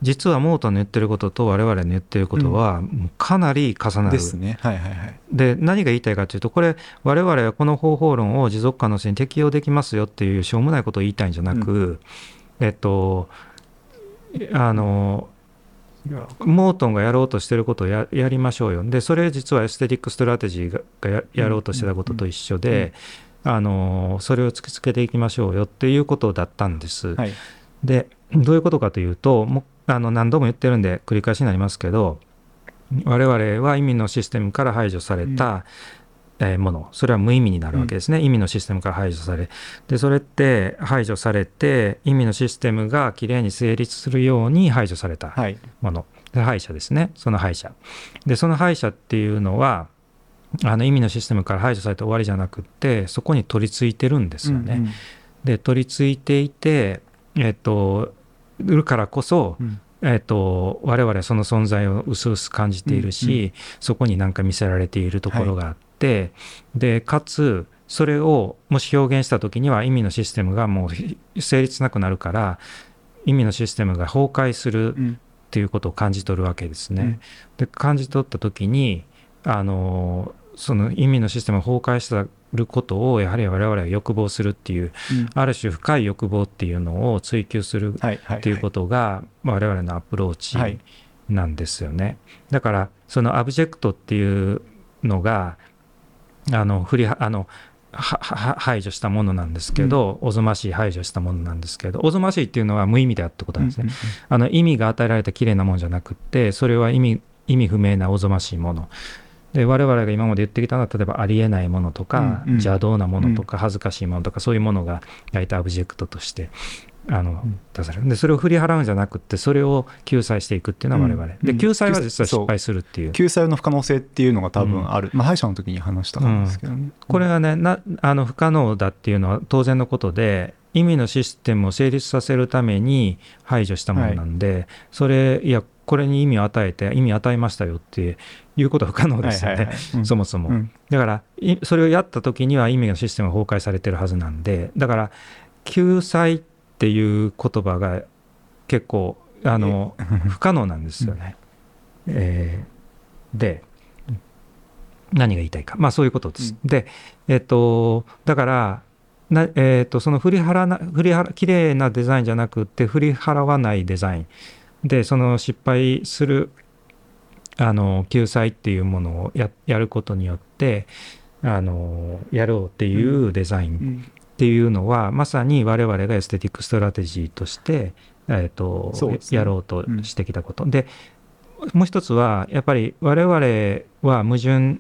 実はモートンの言ってることと我々の言ってることはかなり重なる、ですね。はいはいはい。で何が言いたいかというとこれ我々はこの方法論を持続可能性に適用できますよっていうしょうもないことを言いたいんじゃなく、えっとあのモートンがやろうとしてることをややりましょうよでそれ実は aesthetic strategy ががややろうとしてたことと一緒で、あのそれを突き詰めていきましょうよっていうことだったんです。はい。でどういうことかというともあの何度も言ってるんで繰り返しになりますけど我々は意味のシステムから排除された、えーもの。それは無意味になるわけですね、意味のシステムから排除され。でそれって排除されて意味のシステムがきれいに成立するように排除されたはい。もの、で敗者ですね。その敗者。でその敗者っていうのはあの意味のシステムから排除されて終わりじゃなくってそこに取り付いてるんですよね、うんうん。で取り付いていてえっとるからこそ、うん。えっと我々はその存在を薄々感じているし、うんそこに何か見せられているところがあって、でかつそれをもし表現した時には意味のシステムがもう成立しなくなるから意味のシステムが崩壊するうん。っていうことを感じ取るわけですね。うん。で感じ取った時にあのその意味のシステムが崩壊してることをやはり我々は欲望するっていううんある種深い欲望っていうのを追求するはいはい。っていうことがまあ我々のアプローチはいなんですよね。だからそのアブジェクトっていうのがあの振りはあのはは排除したものなんですけど、おぞましい排除したものなんですけどおぞましいっていうのは無意味だってことなんですね。うんあの意味が与えられた綺麗なものじゃなくってそれは意味意味不明なおぞましいもので我々が今まで言ってきたのは例えばありえないものとか、うんうん。邪道なものとか恥ずかしいものとかそういうものが大体アブジェクトとしてあのん。出される。でそれを振り払うんじゃなくってそれを救済していくっていうのは我々、うん。うん。で救済は実は失敗するっていう。救済の不可能性っていうのが多分ある、まあ歯医者の時に話したんですけどね、これがねなあの不可能だっていうのは当然のことで意味のシステムを成立させるために排除したものなんで、それいやこれに意味を与えて意味を与えましたよっていうことは不可能ですよね、はいはいはい。うん。そもそも、うん。だからいそれをやった時には意味のシステムが崩壊されてるはずなんでだから救済っていう言葉が結構あの 不可能なんですよね。えーで何が言いたいか。まあそういうことです。でえっ、とだからなえー、とその振り払な振り払綺麗なデザインじゃなくって振り払わないデザイン。でその失敗するあの救済っていうものをややることによってあのやろうっていうデザインうん。っていうのは、まさに我々が aesthetic strategy として、えーとね。やろうとしてきたこと、でもう一つはやっぱり我々は矛盾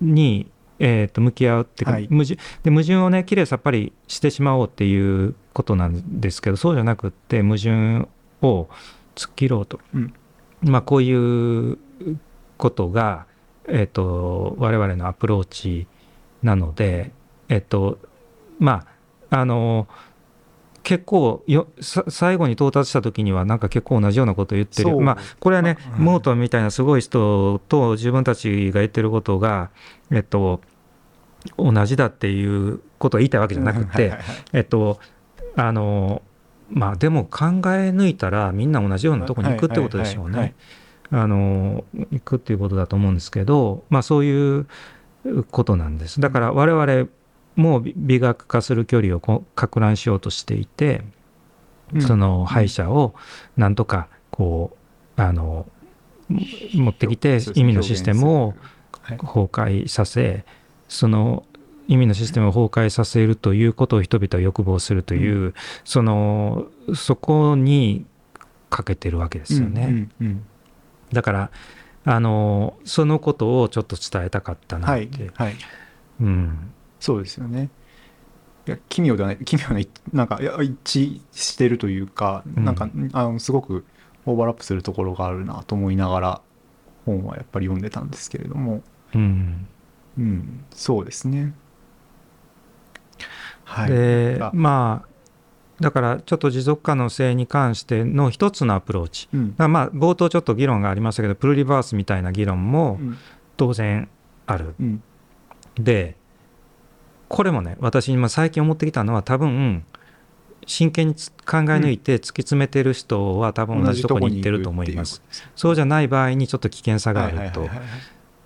に、えー、と向き合うっていうか、はい。矛盾で矛盾をねきれいさっぱりしてしまおうっていうことなんですけどそうじゃなくって矛盾を突っ切ろうと、うん。まあこういうことが、えー、と我々のアプローチなのでえっ、とまああの結構よさ最後に到達した時にはなんか結構同じようなことを言ってる。まあこれはね、まあモートンみたいなすごい人と自分たちが言ってることがえっと同じだっていうことを言いたいわけじゃなくて、えっとあのまあでも考え抜いたらみんな同じようなところに行くってことでしょうね。あの行くっていうことだと思うんですけど、まあ、そういうことなんです。だから我々も美美学化する距離をこう拡乱しようとしていて、うん。その敗者をなんとかこうあの持ってきて意味のシステムを崩壊させその意味のシステムを崩壊させるということを人々は欲望するという、そのそこにかけてるわけですよね。うんうんだからあのそのことをちょっと伝えたかったうんはい。なって、はい。うんそうですよね。いや奇妙ではない奇妙ななんかいや一致してるというか、うん。なんかあのすごくオーバーラップするところがあるなと思いながら本はやっぱり読んでたんですけれども。うん。うんそうですね。はい。あでまあだからちょっと持続可能性に関しての一つのアプローチ。うん。まあ冒頭ちょっと議論がありましたけどプルリバースみたいな議論もうん。当然ある。うん。でこれもね私今最近思ってきたのは多分真剣につ考え抜いて突き詰めてる人は多分同じところに行ってると思います。そうじゃない場合にちょっと危険さがあると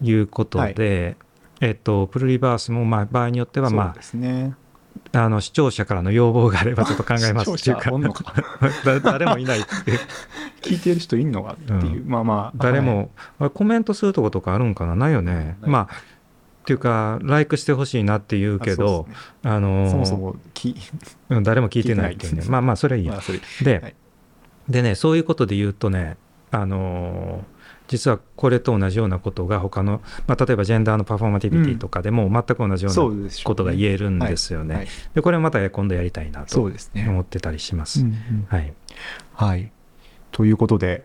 いうことで、えっと、プルリバースもまあ場合によっては、まそうですね。あ、あの視聴者からの要望があればちょっと考えますっていうか。だ誰もいないっていう。聞いてる人いんのかっていう、まあまあ。誰はい。も、あれコメントするとことかあるんかな？ないよね。まあっていうか、ライクしてほしいなって言うけど、あのーそもそも誰も聞いてないっていうね。まあまあ、それはいいや。まあ、それで、はい。でね、そういうことで言うとね、あのー実はこれと同じようなことが他の、まあ、例えばジェンダーのパフォーマティビティとかでも全く同じよそうなことが言えるんですよね。はい。でこれまた今度やりたいなと。思ってたりします。うんうん。はい、はい。ということで、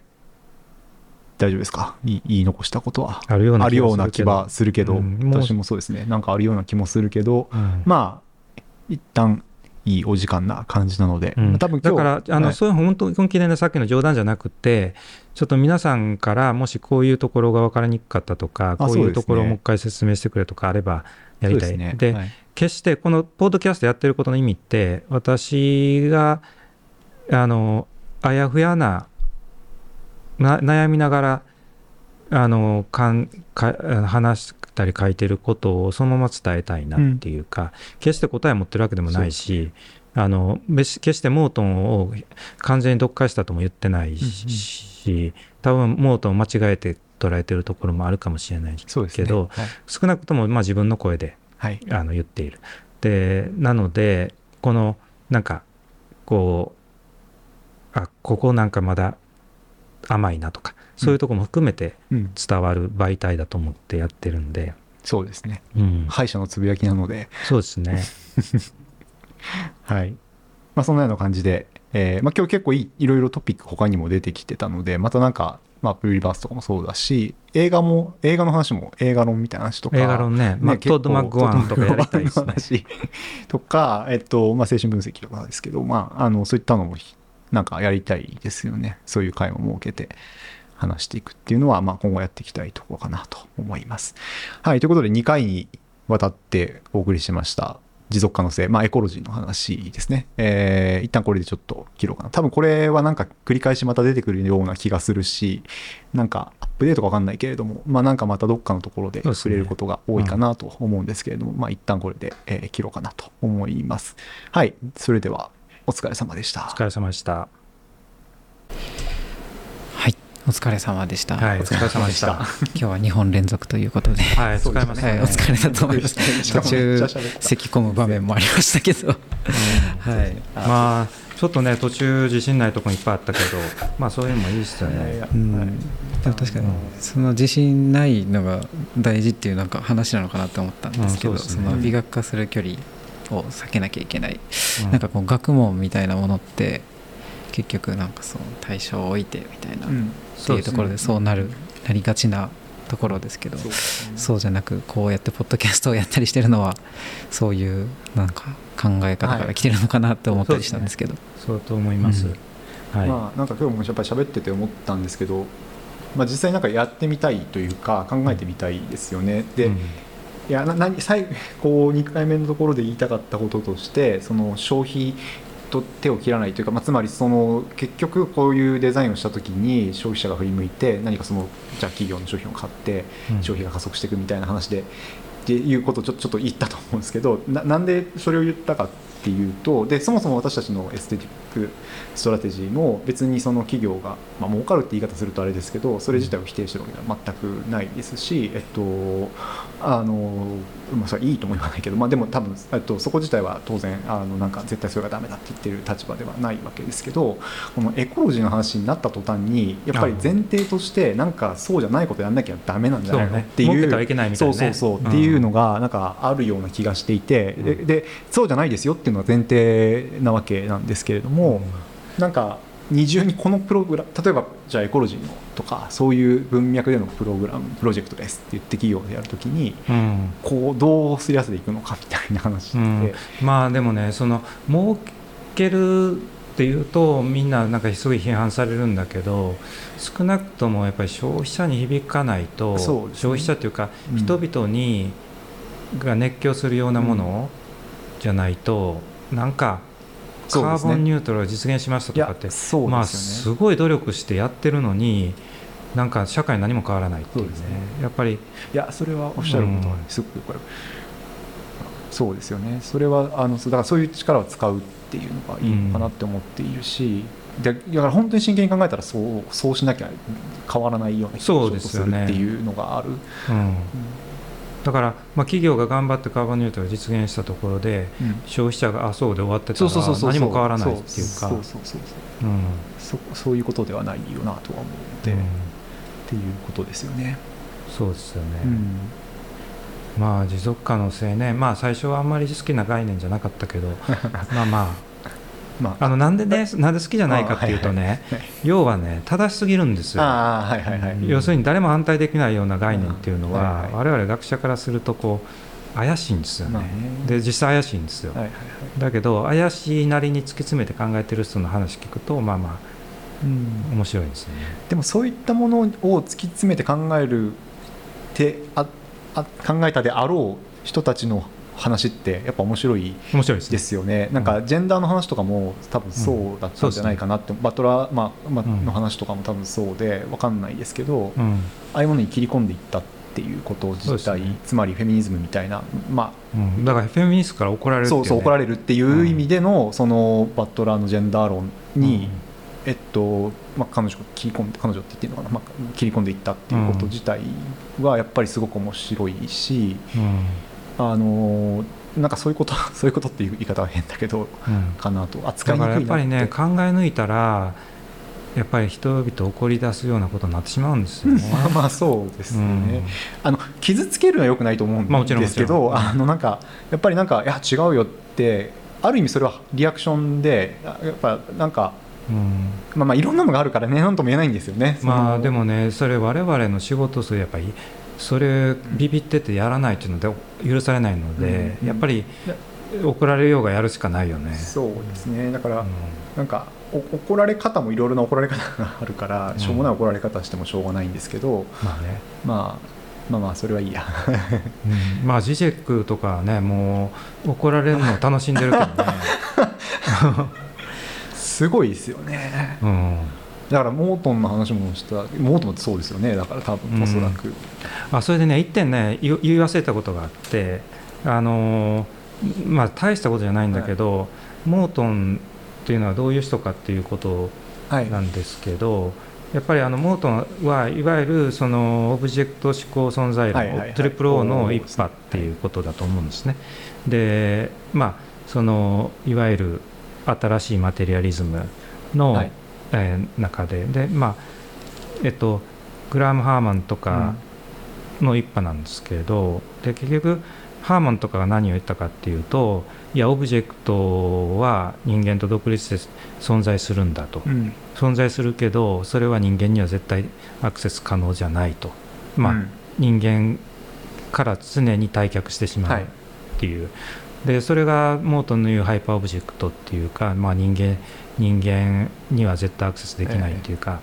大丈夫ですか？いい言い残したことは？あるような気はすするけど、うん私もそうですね。なんかあるような気もするけど、うん。まあ、一旦いいお時間な感じなので、うん。多分だからあの、はい。そういう本当本気でねさっきの冗談じゃなくてちょっと皆さんからもしこういうところが分かりにくかったとかこういうところをもう一回説明してくれとかあればやりたい。ですね。ではい。決してこのポッドキャストやってることの意味って私があのあやふやなな悩みながらあのかんか話したり書いてることをそのまま伝えたいなっていうか、決して答え持ってるわけでもないし、あの別決してモートンを完全に読解したとも言ってないし、多分モートンを間違えて捉えてるところもあるかもしれない。けどはい少なくともまあ自分の声ではい。あの言っている。でなのでこのなんかこうあここなんかまだ甘いなとかそういうとこも含めてうん、伝わる媒体だと思ってやってるんで、そうですね。うん、敗者のつぶやきなので、そうですね。はい。まあ、そんなような感じで、えーまあ、今日結構いいいろいろトピック他にも出てきてたので、またなんか、まあ、プルリバースとかもそうだし、映画も、映画の話も映画論みたいな話とか、映画論ね、まあ、トッド・マッグワンとかやりたいでね。話とか、えっと、まあ、精神分析とかですけど、まあ、あの、そういったのもひ、なんかやりたいですよね。そういう会を設けて話していくっていうのは、まあ、今後やっていきたいところかなと思います。はい、ということで、2回にわたってお送りしました。持続可能性、まあ、エコロジーの話ですね。えー、一旦これでちょっと切ろうかな。多分これはなんか繰り返しまた出てくるような気がするし、なんかアップデートかわかんないけれども、まあなんかまたどっかのところで触れることが多いかなと思うんですけれども、まあ一旦これで、えー切ろうかなと思います。はい、それではお疲れ様でした。お疲れ様でした。はい、お疲れ様でした。はい、お疲れ様でした。今日は2本連続ということで、はい、そうですね使いますね。はい、お疲れだと思います。しかもめ途中咳込む場面もありましたけど、はい、まあ、ちょっとね、途中自信ないところいっぱいあったけど、まあ、そういうのもいいですよね。うんはいでも確かにその自信ないのが大事っていうなんか話なのかなと思ったんですけど、うんねその美学化する距離を避けなきゃいけない、うん。なんかこう学問みたいなものって結局なんかその対象を置いてみたいな、うん。っていうところでそうなるなりがちなところですけどそうですね。そうじゃなくこうやってポッドキャストをやったりしてるのはそういうなんか考え方から来てるのかなって思ったりしたんですけど、そうと思います。はい。まあなんか今日もやっぱり喋ってて思ったんですけど、まあ、実際なんかやってみたいというか考えてみたいですよね。で、うんいやな何最後こう2回目のところで言いたかったこととしてその消費と手を切らないというか、まあ、つまりその結局こういうデザインをした時に消費者が振り向いて何かそのじゃあ企業の商品を買ってうん消費が加速していくみたいな話で。っていうことをちょちょっと言ったと思うんですけどななんでそれを言ったかっていうとでそもそも私たちの aesthetic strategy も別にその企業が、まあ儲かるって言い方するとあれですけどそれ自体を否定してるわけでは全くないですし、えっとあのまあ、それはいいとも言わないけど、まあ、でも多分、えっと、そこ自体は当然あのなんか絶対それがダメだって言ってる立場ではないわけですけどこのエコロジーの話になった途端にやっぱり前提としてなんかそうじゃないことやんなきゃダメなんじゃないのっていうそうそうそう、うんっていうのがなんかあるような気がしていて、でそうじゃないですよっていうのが前提なわけなんですけれども、なんか二重にこのプログラム例えばじゃあエコロジーのとかそういう文脈でのプログラムプロジェクトですって言って企業でやるときにうん。こうどうすり合わせていくのかみたいな話で、うん。まあでもねその儲けるっていうとみんななんかすごい批判されるんだけど少なくともやっぱり消費者に響かないと、ね。消費者っていうか、うん。人々にが熱狂するようなものじゃないと、なんかカーボンニュートラルを実現しましたとかってそうまあですごい努力してやってるのになんか社会何も変わらないっていうね。ね。やっぱりいやそれはおっしゃることはうんすごくこれ、そうですよね。それはあのだからそういう力を使うっていうのがいいのかなって思っているし、でだから本当に真剣に考えたらそうそうしなきゃ変わらないような気がすよねっていうのがある、うんだから、まあ、企業が頑張ってカーボンニュートラルを実現したところでうん。消費者があそうで終わってたらそうそうそうそう何も変わらないっていうか。そうそうそうそうう。ん。そそういうことではないよなとは思うので、うん。っていうことですよね。そうですよね、うん。まあ持続可能性ね。まあ最初はあんまり好きな概念じゃなかったけど まあままあああのなんでねなんで好きじゃないかっていうとねはい要はね正しすぎるんですよ。はいはいはい、要するに誰も反対できないような概念っていうのうんはいははい。我々学者からするとこう怪しいんですよね。まあね。で実際怪しいんですよ。はいはいはい。だけど怪しいなりに突き詰めて考えてる人の話聞くとまあまあうん。面白いですよね。でもそういったものを突き詰めて考えるてああ考えたであろう人たちの話ってやっぱ面白い面白いですよね。なんかジェンダーの話とかも多分そうだったんじゃないかなって、バトラー、まあまあうんの話とかも多分そうで分かんないですけど、あうん。あいうものに切り込んでいったっていうこと自体、ね。つまりフェミニズムみたいな、まうん。だからフェミニストから怒らあ、れるっていね。そううそう怒られるっていう意味での、そのバトラーのジェンダー論に、えっとまあ、彼女が切り込んで彼女って言っていいのかな、まあ、切り込んでいったっていうこと自体はやっぱりすごく面白いし、うんあのなんかそういうこと そういうことっていう言い方は変だけどうん。かなと。扱だいにくいなやっぱりね考え抜いたらやっぱり人々を怒り出すようなことになってしまうんですよね。まあまあそうですうね、ん。あの傷つけるのはよくないと思うんまあもちろんですけど、あのなんかやっぱりなんかいや違うよってある意味それはリアクションでやっぱなんかうん。まあまあいろんなのがあるからね何とも言えないんですよね。まあでもねそれ我々の仕事数やっぱりそれビビっててやらないっていうので許されないので、うん。やっぱり怒られようがやるしかないよね。そうですね。だから、うん。なんかお怒られ方もいろいろな怒られ方があるから、うん。しょうもない怒られ方してもしょうがないんですけど、まあね、まあ、まあまあそれはいいや。うん。まあジジェックとかはねもう怒られるのを楽しんでるけどね、すごいですよね。うん、だからモートンの話もしたモートンってそうですよね。だから多分おそらく、あそれでね一点ね言言い忘れたことがあってあのーまあ大したことじゃないんだけど、モートンっていうのはどういう人かっていうことはい。なんですけど、やっぱりあのモートンはいわゆるそのオブジェクト思考存在論、はいはいはい。トリプル O の一派っていうことだと思うんですね。でまあそのいわゆる新しいマテリアリズムの、はいえー中で。でまあえっとグラーム・ハーマンとかの一派なんですけれど、で結局ハーマンとかが何を言ったかっていうといやオブジェクトは人間と独立して存在するんだと、うん。存在するけどそれは人間には絶対アクセス可能じゃないと、まあうん。人間から常に退却してしまうはい。っていう、でそれがモートンの言うハイパーオブジェクトっていうか、まあ、人間人間には絶対アクセスできないっていうか、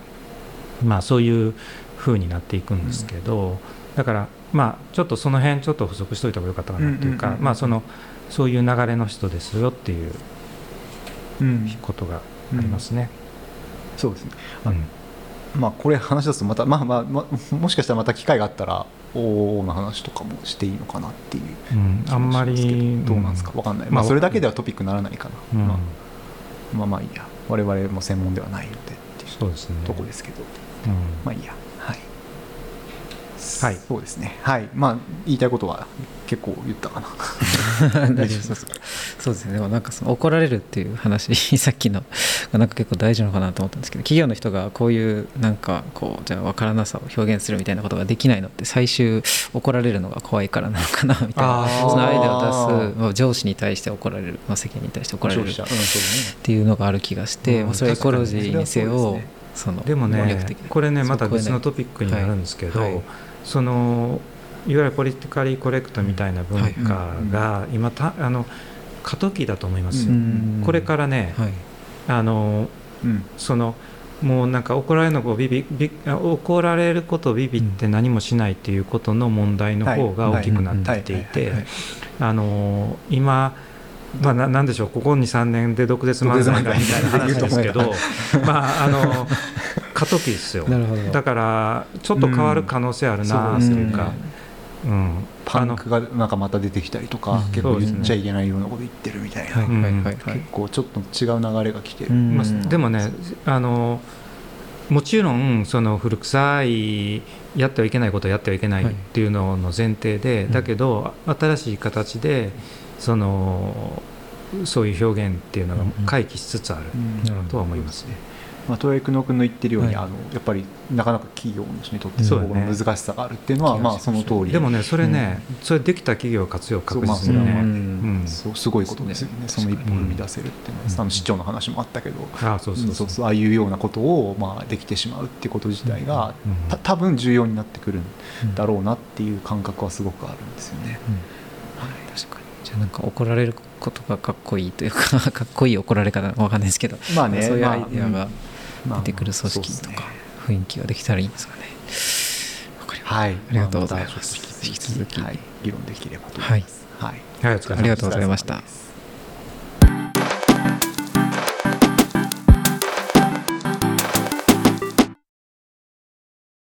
まあそういう風になっていくんですけど、だからまあちょっとその辺ちょっと補足しといた方がよかったかなっていうか、うんうんうんうん。まあそのそういう流れの人ですよっていううん。ことがありますね。そうですね。うん。まあこれ話すとまたまあまあ、まあ、もしかしたらまた機会があったらおおの話とかもしていいのかなっていううん。気あんまりどうなんですか？わかんない、まあまあ、それだけではトピックにならないかな、うん。まあ、まあまあいいや我々も専門ではないのでっていうそうですね。とこですけど、うん。まあいいやはいはい。そうですね。はい。まあ言いたいことは結構言ったかな。大丈夫です。そうですね。でもなんかその怒られるっていう話 さっきのがなんか結構大事なのかなと思ったんですけど企業の人がこういうなんかこうじゃあ分からなさを表現するみたいなことができないのって最終怒られるのが怖いからなのかなみたいな。そのアイデアを出すまあ上司に対して怒られる、まあ、世間に対して怒られるっ消費者うんそうていうのがある気がして、うんまあそれはエコロジーにせよそのでも能力ねこれねまた別のトピックになるんですけど、はい。はいそのいわゆるポリティカリーコレクトみたいな文化が今たあの過渡期だと思いますよ、うん。これからね、はい。あのうん。そのもうなんか怒られるのをビビビあ怒られることをビビって何もしないっていうことの問題の方が大きくなってきてい。てあの今まあ、ななんでしょうここ23年で毒舌漫才がみたいな話ですけどまああの過渡期ですよ。なるほど。だからちょっと変わる可能性あるなっていうか、うん。パンクがなんかまた出てきたりとか、うん。結構言っちゃいけないようなこと言ってるみたいな、はいはいはいはい。結構ちょっと違う流れが来てる、うん。まあ、でもねあのもちろんその古臭いやってはいけないことをやってはいけないっていうのの前提で、うんだけど新しい形でそのそういう表現っていうのが回帰しつつあるとは思いますね。まあ、豊井久野君の言ってるように、はい。あのやっぱりなかなか企業の人にとってそこの難しさがあるっていうのは、うんまあその通り。でもねそれね、それできた企業は活用確実にね、うん。うん。そうすごいことですよね。その一歩を踏み出せるっていうのは、うん。あの市長の話もあったけど、ああそうそうそう。うそそう。ああいうようなことを、まあ、できてしまうっていうこと自体が、うん。た多分重要になってくるんだろうなっていう感覚はすごくあるんですよね。確かにじゃあなんか怒られることがかっこいいというか かっこいい怒られ方わかんないですけどまあねそういうまあアイデアがまあ出てくる組織とか雰囲気ができたらいいんですかね。わかりました。はい、ありがとうございます。まあた引き続きはい、議論できればと思います。はい、はい。ありがとうございました